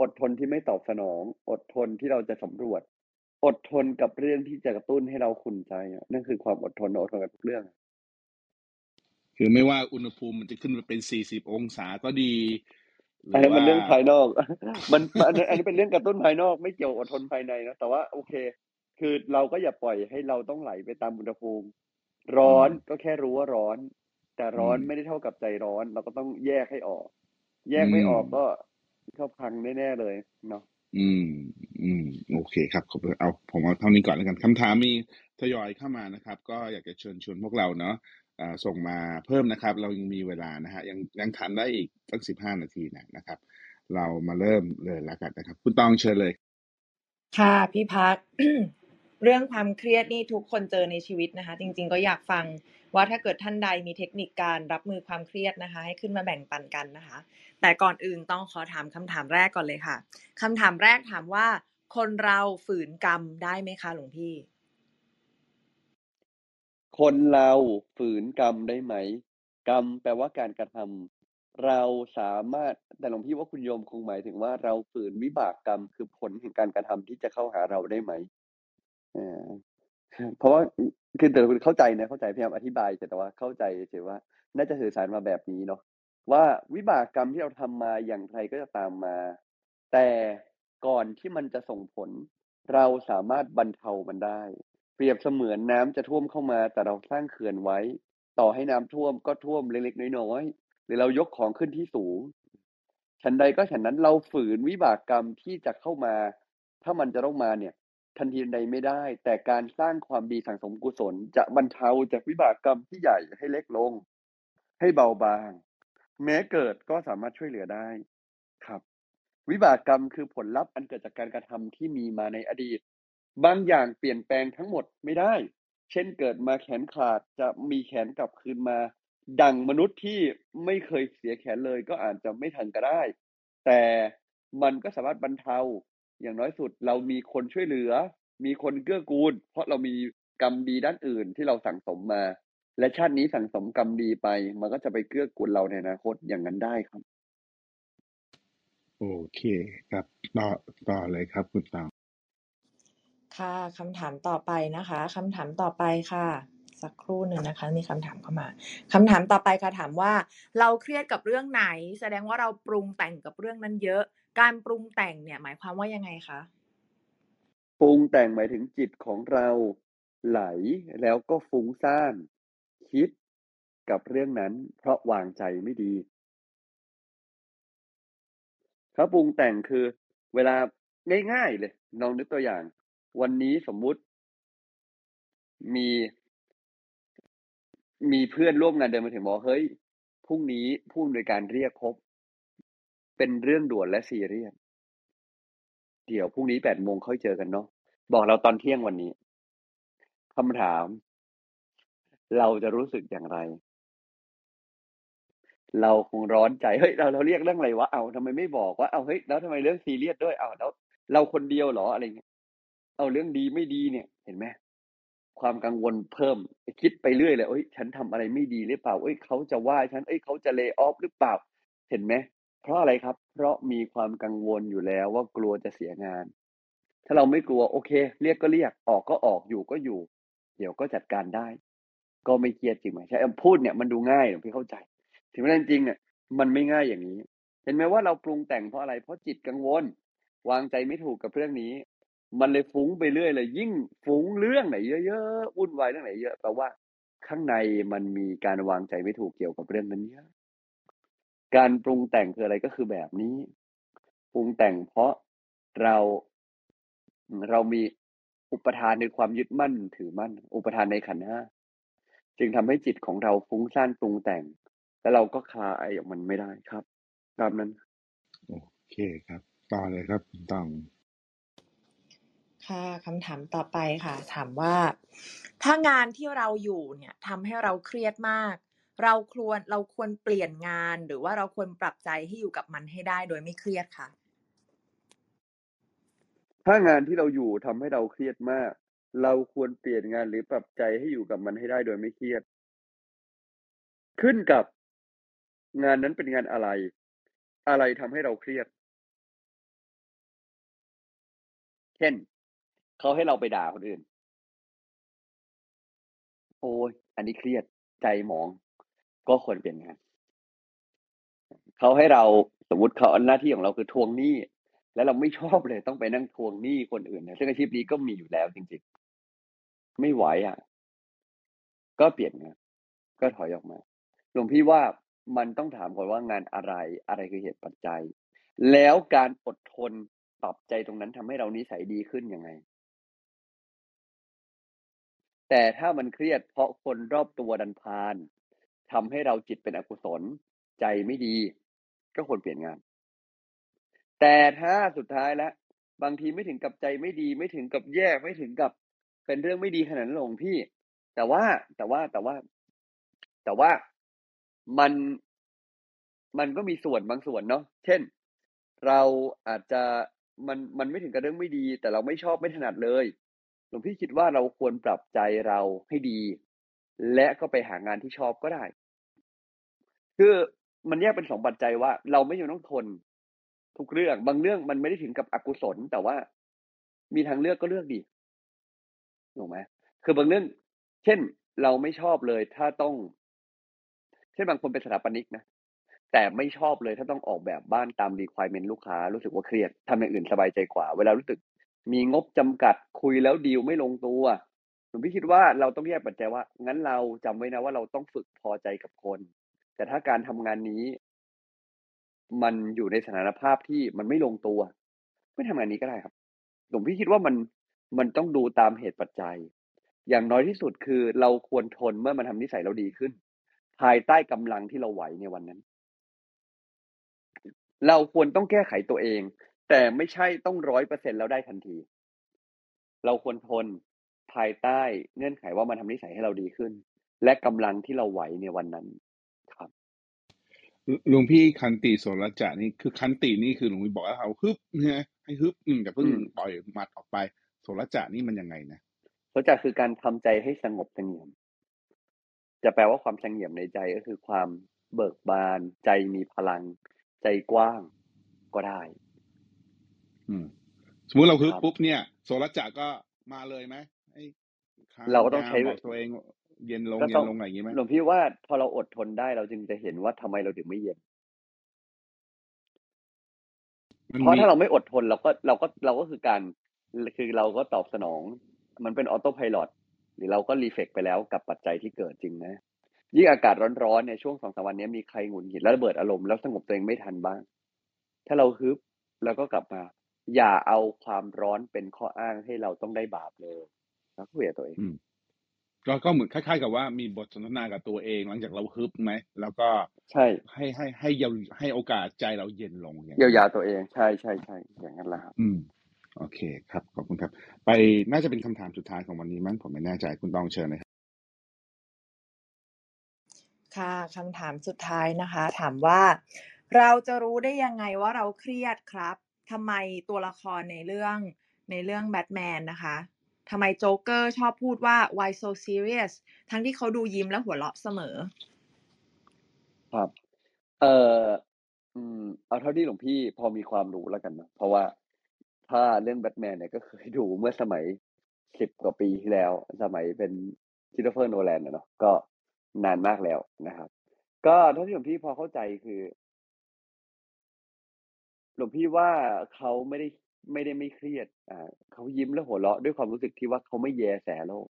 อดทนที่ไม่ตอบสนอง อดทนที่เราจะสำรวจ อดทนกับเรื่องที่จะกระตุ้นให้เราขุ่นใจอะนั่นคือความอดทนอดทนกับทุกเรื่อง คือไม่ว่าอุณหภูมิมันจะขึ้นไปเป็นสี่สิบองศาก็ดีหอันรือนั้นมัว่านเรื่องภายนอก มันอันนั้นอันนี้เป็นเรื่องกระตุ้นภายนอก ไม่เกี่ยวอดทนภายในนะแต่ว่าโอเค คือเราก็อย่าปล่อยให้เราต้องไหลไปตามอุณหภูมิ ร้อนก็แค่รู้ว่าร้อน แต่ร้อนไม่ได้เท่ากับใจร้อน เราก็ต้องแยกให้ออก แยกไม่ออกก็เข้าพังแน่ๆเลยเนาะอืม อืม โอเคครับขอบคุณเอา ผมเอาเท่านี้ก่อนแล้วกันคำถามมีทยอยเข้ามานะครับ ก็อยากจะเชิญชวนพวกเราเนาะอ่าส่งมาเพิ่มนะครับ เรายังมีเวลานะฮะยังยังทันได้อีกตั้งสิบห้านาทีนะนะครับ เรามาเริ่มเลยแล้วกันนะครับ คุณตองเชิญเลย ค่ะ พี่พัก เรื่องความเครียดนี่ทุกคนเจอในชีวิตนะคะ จริง ๆ ก็อยากฟังว่าถ้าเกิดท่านใดมีเทคนิคการรับมือความเครียดนะคะ ให้ขึ้นมาแบ่งปันกันนะคะ แต่ก่อนอื่นต้องขอถามคำถามแรกก่อนเลยค่ะคำถามแรกถามว่า คนเราฝืนกรรมได้ไหมคะหลวงพี่ คนเราฝืนกรรมได้ไหม กรรมแปลว่าการกระทำเราสามารถแต่หลวงพี่ว่าคุณโยมคงหมายถึงว่าเราฝืนวิบากกรรม คือผลแห่งการกระทำที่จะเข้าหาเราได้ไหม เออเพราะว่าคือแต่คุณเข้าใจนะเข้าใจพยายามอธิบายแต่ว่าเข้าใจเฉยว่า น่าจะสื่อสารมาแบบนี้เนาะว่าวิบากกรรมที่เราทำมาอย่างไรก็จะตามมา แต่ก่อนที่มันจะส่งผล เราสามารถบรรเทามันได้ เปรียบเสมือนน้ำจะท่วมเข้ามา แต่เราสร้างเขื่อนไว้ ต่อให้น้ำท่วมก็ท่วมเล็กๆน้อยๆหรือเรายกของขึ้นที่สูงฉันใดก็ฉันนั้นเราฝืนวิบากกรรมที่จะเข้ามา ถ้ามันจะต้องมาเนี่ย ทันทีใดไม่ได้ แต่การสร้างความดีสังสมกุศล จะบรรเทาจากวิบากกรรมที่ใหญ่ให้เล็กลง ให้เบาบาง แม้เกิดก็สามารถช่วยเหลือได้ครับ วิบากกรรมคือผลลัพธ์อันเกิดจากการกระทำที่มีมาในอดีต บางอย่างเปลี่ยนแปลงทั้งหมดไม่ได้ เช่นเกิดมาแขนขาดจะมีแขนกลับคืนมา ดังมนุษย์ที่ไม่เคยเสียแขนเลยก็อาจจะไม่ทันก็ได้ แต่มันก็สามารถบรรเทา อย่างน้อยสุดเรามีคนช่วยเหลือ มีคนเกื้อกูล เพราะเรามีกรรมดีด้านอื่นที่เราสั่งสมมา และชาตินี้สั่งสมกรรมดีไป มันก็จะไปเกื้อกูลเราในอนาคตอย่างนั้นได้ครับ โอเคครับต่อต่อเลยครับคุณตองค่ะคำถามต่อไปนะคะคำถามต่อไปค่ะ สักครู่หนึ่งนะคะ มีคำถามเข้ามาคำถามต่อไปค่ะถามว่า เราเครียดกับเรื่องไหน แสดงว่าเราปรุงแต่งกับเรื่องนั้นเยอะ การปรุงแต่งเนี่ยหมายความว่ายังไงคะปรุงแต่งหมายถึงจิตของเราไหลแล้วก็ฟุ้งซ่านคิดกับเรื่องนั้น เพราะวางใจไม่ดีถ้าปรุงแต่งคือเวลาง่ายๆเลยลองนึกตัวอย่าง วันนี้สมมุติมี มีเพื่อนร่วมงานเดินมาถึงบอกเฮ้ยพรุ่งนี้ผู้อำนวยการเรียกพบ เป็นเรื่องด่วนและซีเรียสเดี๋ยวพรุ่งนี้แปดโมงค่อยเจอกันเนาะบอกเราตอนเที่ยงวันนี้คำถาม เราจะรู้สึกอย่างไร เราคงร้อนใจเฮ้ยเราเราเรียกเรื่องอะไรวะเอาทำไมไม่บอกว่าเอาเฮ้ยแล้วทำไมเรื่องซีเรียสด้วยเอาแล้ว เราคนเดียวเหรออะไรเงี้ยเอาเรื่องดีไม่ดีเนี่ย เห็นไหมความกังวลเพิ่มคิดไปเรื่อยเลยเอ้ย ฉันทำอะไรไม่ดีหรือเปล่าเอ้ยเขาจะว่าฉันเอ้ยเขาจะเล y o อ f หรือเปล่า เห็นไหม เพราะอะไรครับ เพราะมีความกังวลอยู่แล้วว่ากลัวจะเสียงาน ถ้าเราไม่กลัวโอเค เรียกก็เรียกออกก็ออกอยู่ก็อยู่ เดี๋ยวก็จัดการได้ ก็ไม่เครียดจริงไหมใช่พูดเนี่ยมันดูง่ายหลวงพี่เข้าใจ ถึงแม้จริงเนี่ยมันไม่ง่ายอย่างนี้ เห็นไหมว่าเราปรุงแต่งเพราะอะไร เพราะจิตกังวล วางใจไม่ถูกกับเรื่องนี้ มันเลยฟุ้งไปเรื่อยเลย ยิ่งฟุ้งเรื่องไหนเยอะๆวุ่นวายเรื่องไหนเยอะแปลว่าข้างในมันมีการวางใจไม่ถูกเกี่ยวกับเรื่องนั้นเยอะ การปรุงแต่งคืออะไรก็คือแบบนี้ ปรุงแต่งเพราะเราเรามีอุปทานในความยึดมั่นถือมั่น อุปทานในขันธ์ห้าจึงทำให้จิตของเราฟุ้งซ่านปรุงแต่ง แล้วเราก็คลายออกมันไม่ได้ครับ ตามนั้น โอเคครับ ต่อเลยครับคุณตองค่ะคำถามต่อไปค่ะ ถามว่า ถ้างานที่เราอยู่เนี่ยทำให้เราเครียดมาก เราควรเราควรเปลี่ยนงาน หรือว่าเราควรปรับใจให้อยู่กับมันให้ได้โดยไม่เครียดค่ะ ถ้างานที่เราอยู่ทำให้เราเครียดมาก เราควรเปลี่ยนงานหรือปรับใจให้อยู่กับมันให้ได้โดยไม่เครียด ขึ้นกับงานนั้นเป็นงานอะไร อะไรทำให้เราเครียด เช่นเขาให้เราไปด่าคนอื่น โอ้ยอันนี้เครียดใจหมอง ก็ควรเปลี่ยนงานเขาให้เราสมมติเขาหน้าที่ของเราคือทวงหนี้แล้วเราไม่ชอบเลยต้องไปนั่งทวงหนี้คนอื่นนะซึ่งอาชีพนี้ก็มีอยู่แล้วจริงๆ ไม่ไหวอะ ก็เปลี่ยนงานก็ถอยออกมาหลวงพี่ว่ามันต้องถามก่อนว่างานอะไร อะไรคือเหตุปัจจัย แล้วการอดทนปรับใจตรงนั้นทำให้เรานิสัยดีขึ้นยังไง แต่ถ้ามันเครียดเพราะคนรอบตัวดันพาน ทำให้เราจิตเป็นอกุศล ใจไม่ดี ก็ควรเปลี่ยนงาน แต่ถ้าสุดท้ายแล้วบางทีไม่ถึงกับใจไม่ดีไม่ถึงกับแย่ไม่ถึงกับเป็นเรื่องไม่ดีขนาดนั้นหลวงพี่ แต่ว่าแต่ว่าแต่ว่า แต่ว่ามันมันก็มีส่วนบางส่วนเนาะเช่น เราอาจจะมันมันไม่ถึงกับเรื่องไม่ดี แต่เราไม่ชอบไม่ถนัดเลยหลวงพี่คิดว่าเราควรปรับใจเราให้ดี และก็ไปหางานที่ชอบก็ได้ คือมันแยกเป็นสองปัจจัยว่า เราไม่ยังต้องทน ทุกเรื่อง บางเรื่องมันไม่ได้ถึงกับอกุศล แต่ว่า มีทางเลือกก็เลือกดีถูกไหมคือบางเรื่อง เช่น เราไม่ชอบเลย ถ้าต้อง เช่นบางคนเป็นสถาปนิกนะแต่ไม่ชอบเลยถ้าต้องออกแบบบ้านตามรีควอร m e n t ลูกค้า รู้สึกว่าเครียดทำอย่างอื่นสบายใจกว่า เวลารู้สึก มีงบจำกัดคุยแล้วดีลไม่ลงตัว ผมพี่คิดว่าเราต้องแยกปัจจัยว่า งั้นเราจำไว้นะว่าเราต้องฝึกพอใจกับคน แต่ถ้าการทำงานนี้ มันอยู่ในสถานภาพที่มันไม่ลงตัว ไม่ทำงานนี้ก็ได้ครับหลวงพี่คิดว่ามันมันต้องดูตามเหตุปัจจัย อย่างน้อยที่สุดคือเราควรทนเมื่อมันทำนิสัยเราดีขึ้น ภายใต้กำลังที่เราไหวในวันนั้น เราควรต้องแก้ไขตัวเอง แต่ไม่ใช่ต้องร้อยเปอร์เซ็นแล้วได้ทันที เราควรทน ภายใต้เงื่อนไขว่ามันทำนิสัยให้เราดีขึ้น และกำลังที่เราไหวในวันนั้นครับหลวงพี่คันติโสรจะนี่คือคันตินี่คือหลวงพี่บอกว่าเขาฮึบนะให้ฮึบหนึ่งแต่เพิ่งปล่อยมัดออกไปโสรจะนี่มันยังไงนะโสรจะคือการทำใจให้สงบสงบจะแปลว่าความสงบในใจก็คือความเบิกบาน ใจมีพลัง ใจกว้างก็ได้สมมุติเราคือปุ๊บเนี่ยโซลจักก็มาเลยไหม เราก็ต้องใช้บอกตัวเอง เย็นลงเย็นลงอะไรอย่างนี้ไหมหลวงพี่ว่าพอเราอดทนได้เราจึงจะเห็นว่าทำไมเราถึงไม่เย็นเพราะถ้าเราไม่อดทนเราก็เราก็เราก็คือการคือเราก็ตอบสนอง มันเป็นออโต้พายロหรือเราก็รีเฟกไปแล้วกับปัจจัยที่เกิดจริงนะยิ่งอากาศร้อนๆในช่วงสองสามวันนี้มีใครหงุดหงิดแล้วระเบิดอารมณ์แล้วสงบตัวเองไม่ทันบ้าง ถ้าเราฮึบแล้วก็กลับมา อย่าเอาความร้อนเป็นข้ออ้างให้เราต้องได้บาปเลย นะคุยกับตัวเองก็ก็เหมือนคล้ายๆ กับว่ามีบทสนทนากับตัวเองหลังจากเราฮึบไหมแล้วก็ใช่ให้ให้ให้ยาให้โอกาสใจเราเย็นลงเยียวยาตัวเองใช่ใช่ใช่อย่างนั้นแหละครับอืม โอเคครับขอบคุณครับ ไปน่าจะเป็นคำถามสุดท้ายของวันนี้มั้งผมไม่แน่ใจคุณต้องเชิญเลยค่ะคำถามสุดท้ายนะคะ ถามว่า เราจะรู้ได้ยังไงว่าเราเครียดครับทำไมตัวละครในเรื่องในเรื่องแบทแมนนะคะ ทำไมโจ๊กเกอร์ชอบพูดว่า why so serious ทั้งที่เขาดูยิ้มและหัวเราะเสมอ ครับ เอออืมเอาเท่าที่หลวงพี่พอมีความรู้แล้วกันนะเพราะว่าถ้าเรื่องแบทแมนเนี่ยก็เคยดูเมื่อสมัยสิบกว่าปีที่แล้ว สมัยเป็น Christopher Nolan เนาะก็นานมากแล้วนะครับ ก็เท่าที่หลวงพี่พอเข้าใจคือหลวงพี่ว่าเขาไม่ได้ ไม่ได้ไม่เครียดอ่าเขายิ้มและหัวเราะด้วยความรู้สึกที่ว่าเขาไม่แยแสโลก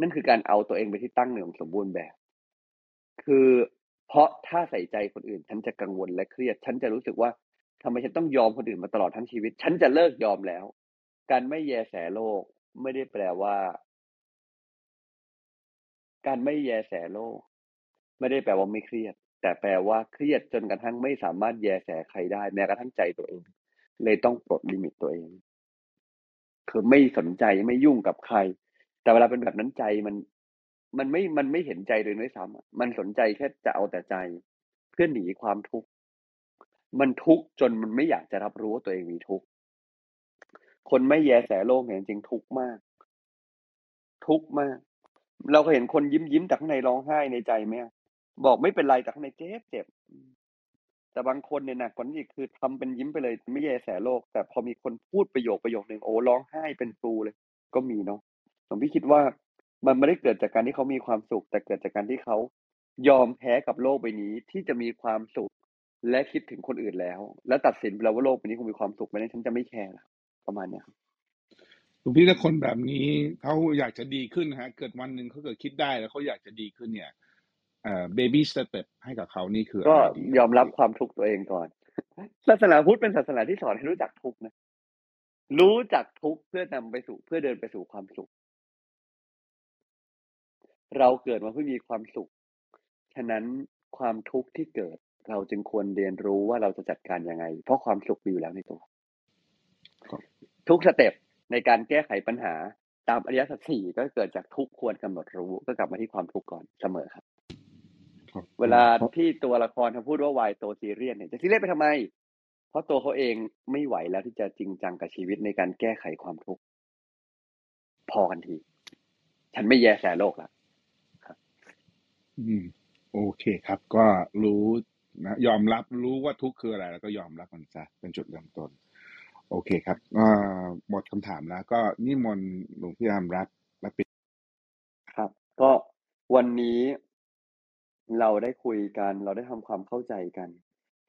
นั่นคือการเอาตัวเองไปที่ตั้งหนึ่งสมบูรณ์แบบ คือเพราะถ้าใส่ใจคนอื่น ฉันจะกังวลและเครียด ฉันจะรู้สึกว่าทำไมฉันต้องยอมคนอื่นมาตลอดทั้งชีวิต ฉันจะเลิกยอมแล้ว การไม่แยแสโลก ไม่ได้แปลว่า การไม่แยแสโลก ไม่ได้แปลว่าไม่เครียด แต่แปลว่าเครียดจนกระทั่งไม่สามารถแยแสใครได้ แม้กระทั่งใจตัวเอง เลยต้องปลดลิมิตตัวเอง คือไม่สนใจไม่ยุ่งกับใคร แต่เวลาเป็นแบบนั้นใจมันมันไม่ มันไม่เห็นใจเลยด้วยซ้ำมันสนใจแค่จะเอาแต่ใจ เพื่อหนีความทุกข์ มันทุกข์จนมันไม่อยากจะรับรู้ว่าตัวเองมีทุกข์ คนไม่แยแสโลกเนี่ยจริงทุกข์มาก ทุกข์มาก เราก็เห็นคนยิ้มยิ้มแต่ข้างในร้องไห้ในใจไหมบอกไม่เป็นไรแต่ข้างในเจ็บเจ็บ แต่บางคนเนี่ยหนักกว่านี้อีกคือทำเป็นยิ้มไปเลยไม่แยแสโลก แต่พอมีคนพูดประโยคประโยคหนึ่งโอ้ร้องไห้เป็นฟูเลย ก็มีเนาะผมพี่คิดว่ามันไม่ได้เกิดจากการที่เขามีความสุข แต่เกิดจากการที่เขายอมแพ้กับโลกใบนี้ที่จะมีความสุข และคิดถึงคนอื่นแล้ว แล้วตัดสินแล้วว่าโลกใบนี้คงมีความสุขไม่ได้ฉันจะไม่แคร์ประมาณเนี้ยหลวงพี่ถ้าคนแบบนี้เขาอยากจะดีขึ้นนะฮะ เกิดวันหนึ่งเขาเกิดคิดได้แล้วเขาอยากจะดีขึ้นเนี่ย เอ่อ baby step ให้กับเขานี่คืออะก็ไรดียอมรับความทุกข์ตัวเองก่อน ศาสนาพุทธเป็นศาสนาที่สอนให้รู้จักทุกข์นะ รู้จักทุกข์เพื่อนำไปสู่เพื่อเดินไปสู่ความสุข เราเกิดมาเพื่อมีความสุข ฉะนั้นความทุกข์ที่เกิด เราจึงควรเรียนรู้ว่าเราจะจัดการยังไง เพราะความสุขมีอยู่แล้วในตัวครับทุก step ในการแก้ไขปัญหาตามอริยสัจสี่ก็เกิดจากทุกข์ควรกำหนดรู้ก็กลับมาที่ความทุกข์ก่อนเสมอครับครับ เวลาที่ตัวละครเขาพูดว่า why so serious เนี่ยจะซีเรียสไปทำไม เพราะตัวเขาเองไม่ไหวแล้วที่จะจริงจังกับชีวิตในการแก้ไขความทุกข์พอกันที ฉันไม่แยแสโลกละอืม โอเคครับ ก็รู้นะยอมรับรู้ว่าทุกข์คืออะไร แล้วก็ยอมรับมันซะเป็นจุดเริ่มต้น โอเคครับอ่าหมดคำถามแล้ว ก็นิมนต์หลวงพี่อามรับและปิดครับ ก็วันนี้ เราได้คุยกัน เราได้ทำความเข้าใจกัน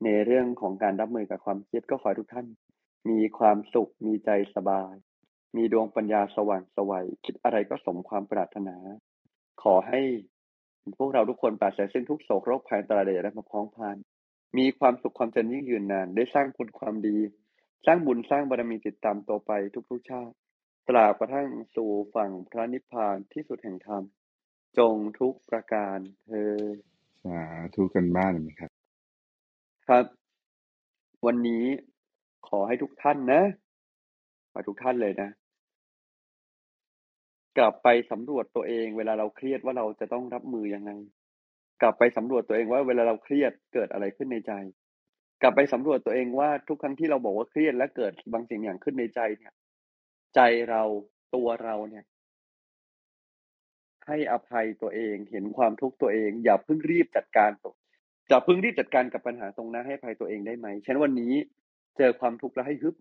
ในเรื่องของการรับมือกับความเครียดก็ขอให้ทุกท่าน มีความสุข มีใจสบาย มีดวงปัญญาสว่างไสวัย คิดอะไรก็สมความปรารถนา ขอให้พวกเราทุกคนปราศจากซึ่งทุกโศกโรคภัยตรายใดๆและมาพ้องพาน มีความสุขความเจริญยิ่งยืนนาน ได้สร้างคุณความดี สร้างบุญสร้างบารมีติดตามตัวไปทุกๆชาติ ตราบกระทั่งสู่ฝั่งพระนิพพานที่สุดแห่งธรรม จงทุกประการเธอญสาธุกันบ้านไหมครับ ครับ วันนี้ขอให้ทุกท่านนะขอให้ทุกท่านเลยนะ กลับไปสำรวจตัวเอง เวลาเราเครียดว่าเราจะต้องรับมือยังไง กลับไปสำรวจตัวเองว่าเวลาเราเครียดเกิดอะไรขึ้นในใจ กลับไปสำรวจตัวเองว่าทุกครั้งที่เราบอกว่าเครียดและเกิดบางสิ่งอย่างขึ้นในใจเนี่ย ใจเราตัวเราเนี่ย ให้อภัยตัวเอง เห็นความทุกข์ตัวเอง อย่าเพิ่งรีบจัดการตัวจะเพิ่งรีบจัดการกับปัญหาตรงนั้นให้อภัยตัวเองได้ไหมฉะนั้นวันนี้เจอความทุกข์แล้วให้ฮึบ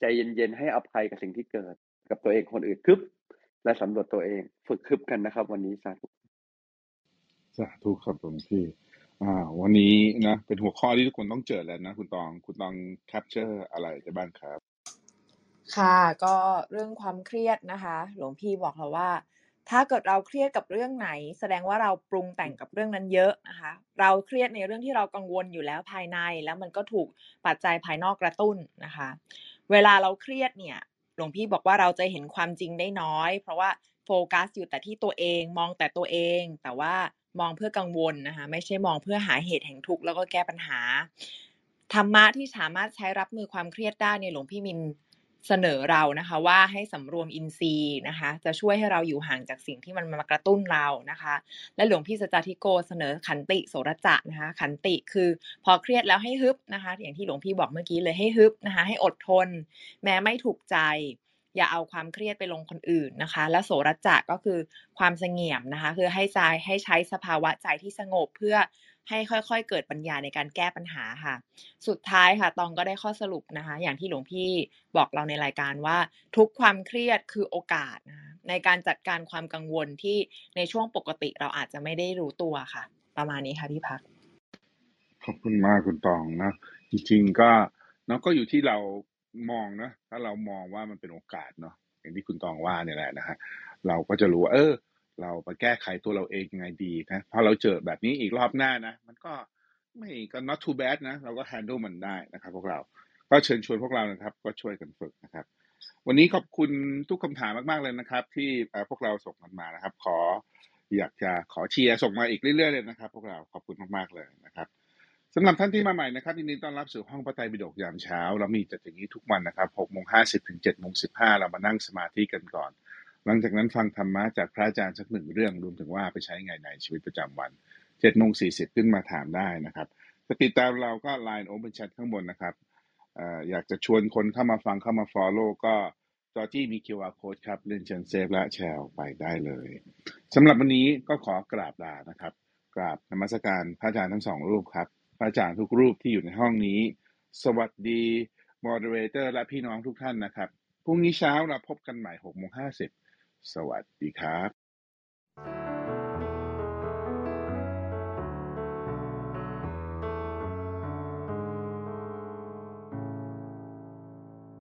ใจเย็นๆให้อภัยกับสิ่งที่เกิด กับตัวเองคนอื่นฮึบและสำรวจตัวเอง ฝึกฮึบกันนะครับ วันนี้สาธุสาธุครับหลวงพี่อ่า วันนี้นะ เป็นหัวข้อที่ทุกคนต้องเจอแล้วนะ คุณตองคุณตองแคปเจอร์อะไรได้บ้างครับ ค่ะ ก็เรื่องความเครียดนะคะ หลวงพี่บอกเราว่า ถ้าเกิดเราเครียดกับเรื่องไหน แสดงว่าเราปรุงแต่งกับเรื่องนั้นเยอะนะคะ เราเครียดในเรื่องที่เรากังวลอยู่แล้วภายในแล้วมันก็ถูกปัจจัยภายนอกกระตุ้นนะคะ เวลาเราเครียดเนี่ยหลวงพี่บอกว่าเราจะเห็นความจริงได้น้อย เพราะว่าโฟกัสอยู่แต่ที่ตัวเองมองแต่ตัวเอง แต่ว่ามองเพื่อกังวลนะคะ ไม่ใช่มองเพื่อหาเหตุแห่งทุกข์แล้วก็แก้ปัญหาธรรมะที่สามารถใช้รับมือความเครียดได้เนี่ยหลวงพี่มิน เสนอเรานะคะว่าให้สำรวมอินทรีย์นะคะจะช่วยให้เราอยู่ห่างจากสิ่งที่มันมากระตุ้นเรานะคะ และหลวงพี่สจาธิโกเสนอขันติโสรจะนะคะขันติคือพอเครียดแล้วให้ฮึบนะคะ อย่างที่หลวงพี่บอกเมื่อกี้เลยให้ฮึบนะคะให้อดทน แม้ไม่ถูกใจ อย่าเอาความเครียดไปลงคนอื่นนะคะ และโสรจะก็คือความเสงี่ยมนะคะ คือให้ใจให้ใช้สภาวะใจที่สงบเพื่อ ให้ค่อยๆ เกิดปัญญาในการแก้ปัญหาค่ะ สุดท้ายค่ะ ตองก็ได้ข้อสรุปนะคะ อย่างที่หลวงพี่บอกเราในรายการว่า ทุกความเครียดคือโอกาสนะในการจัดการความกังวลที่ในช่วงปกติเราอาจจะไม่ได้รู้ตัวค่ะ ประมาณนี้ค่ะพี่พักขอบคุณมากคุณตองนะจริง ๆ ก็เนาะก็อยู่ที่เรามองนะถ้าเรามองว่ามันเป็นโอกาสเนาะอย่างที่คุณตองว่าเนี่ยแหละนะฮะเราก็จะรู้ว่าเออ เราไปแก้ไขตัวเราเองยังไงดีนะพอเราเจอแบบนี้อีกรอบหน้านะ มันก็ไม่ก็ not too bad นะ เราก็ handle มันได้นะครับ พวกเราก็เชิญชวนพวกเรานะครับ ก็ช่วยกันฝึกนะครับ วันนี้ขอบคุณทุกคำถามมากๆเลยนะครับ ที่พวกเราส่งกันมานะครับ ขออยากจะขอเชียร์ส่งมาอีกเรื่อยๆเลยนะครับ พวกเราขอบคุณมากๆเลยนะครับสำหรับท่านที่มาใหม่นะครับยินดีต้อนรับสู่ห้องพระไตรปิฎกยามเช้า เรามีจัดอย่างนี้ทุกวันนะครับ6โมง50ถึง7โมง15เรามานั่งสมาธิกันก่อน หลังจากนั้นฟังธรรมะจากพระอาจารย์สักหนึ่งเรื่องรวมถึงว่าไปใช้ไงในชีวิตประจำวัน7โมง40ขึ้นมาถามได้นะครับจะติดตามเราก็ Line Open Chat ข้างบนนะครับอยากจะชวนคนเข้ามาฟังเข้ามา Follow ก็จอจี้มี QR Code ครับเล่นเชิญเซฟและแชร์ไปได้เลยสำหรับวันนี้ก็ขอกราบลานะครับ กราบนมัสการพระอาจารย์ทั้งสองรูปครับ พระอาจารย์ทุกรูปที่อยู่ในห้องนี้ สวัสดีมอดเรเตอร์และพี่น้องทุกท่านนะครับพรุ่งนี้เช้าเราพบกันใหม่หกโมงห้าสิบ สวัสดีครับ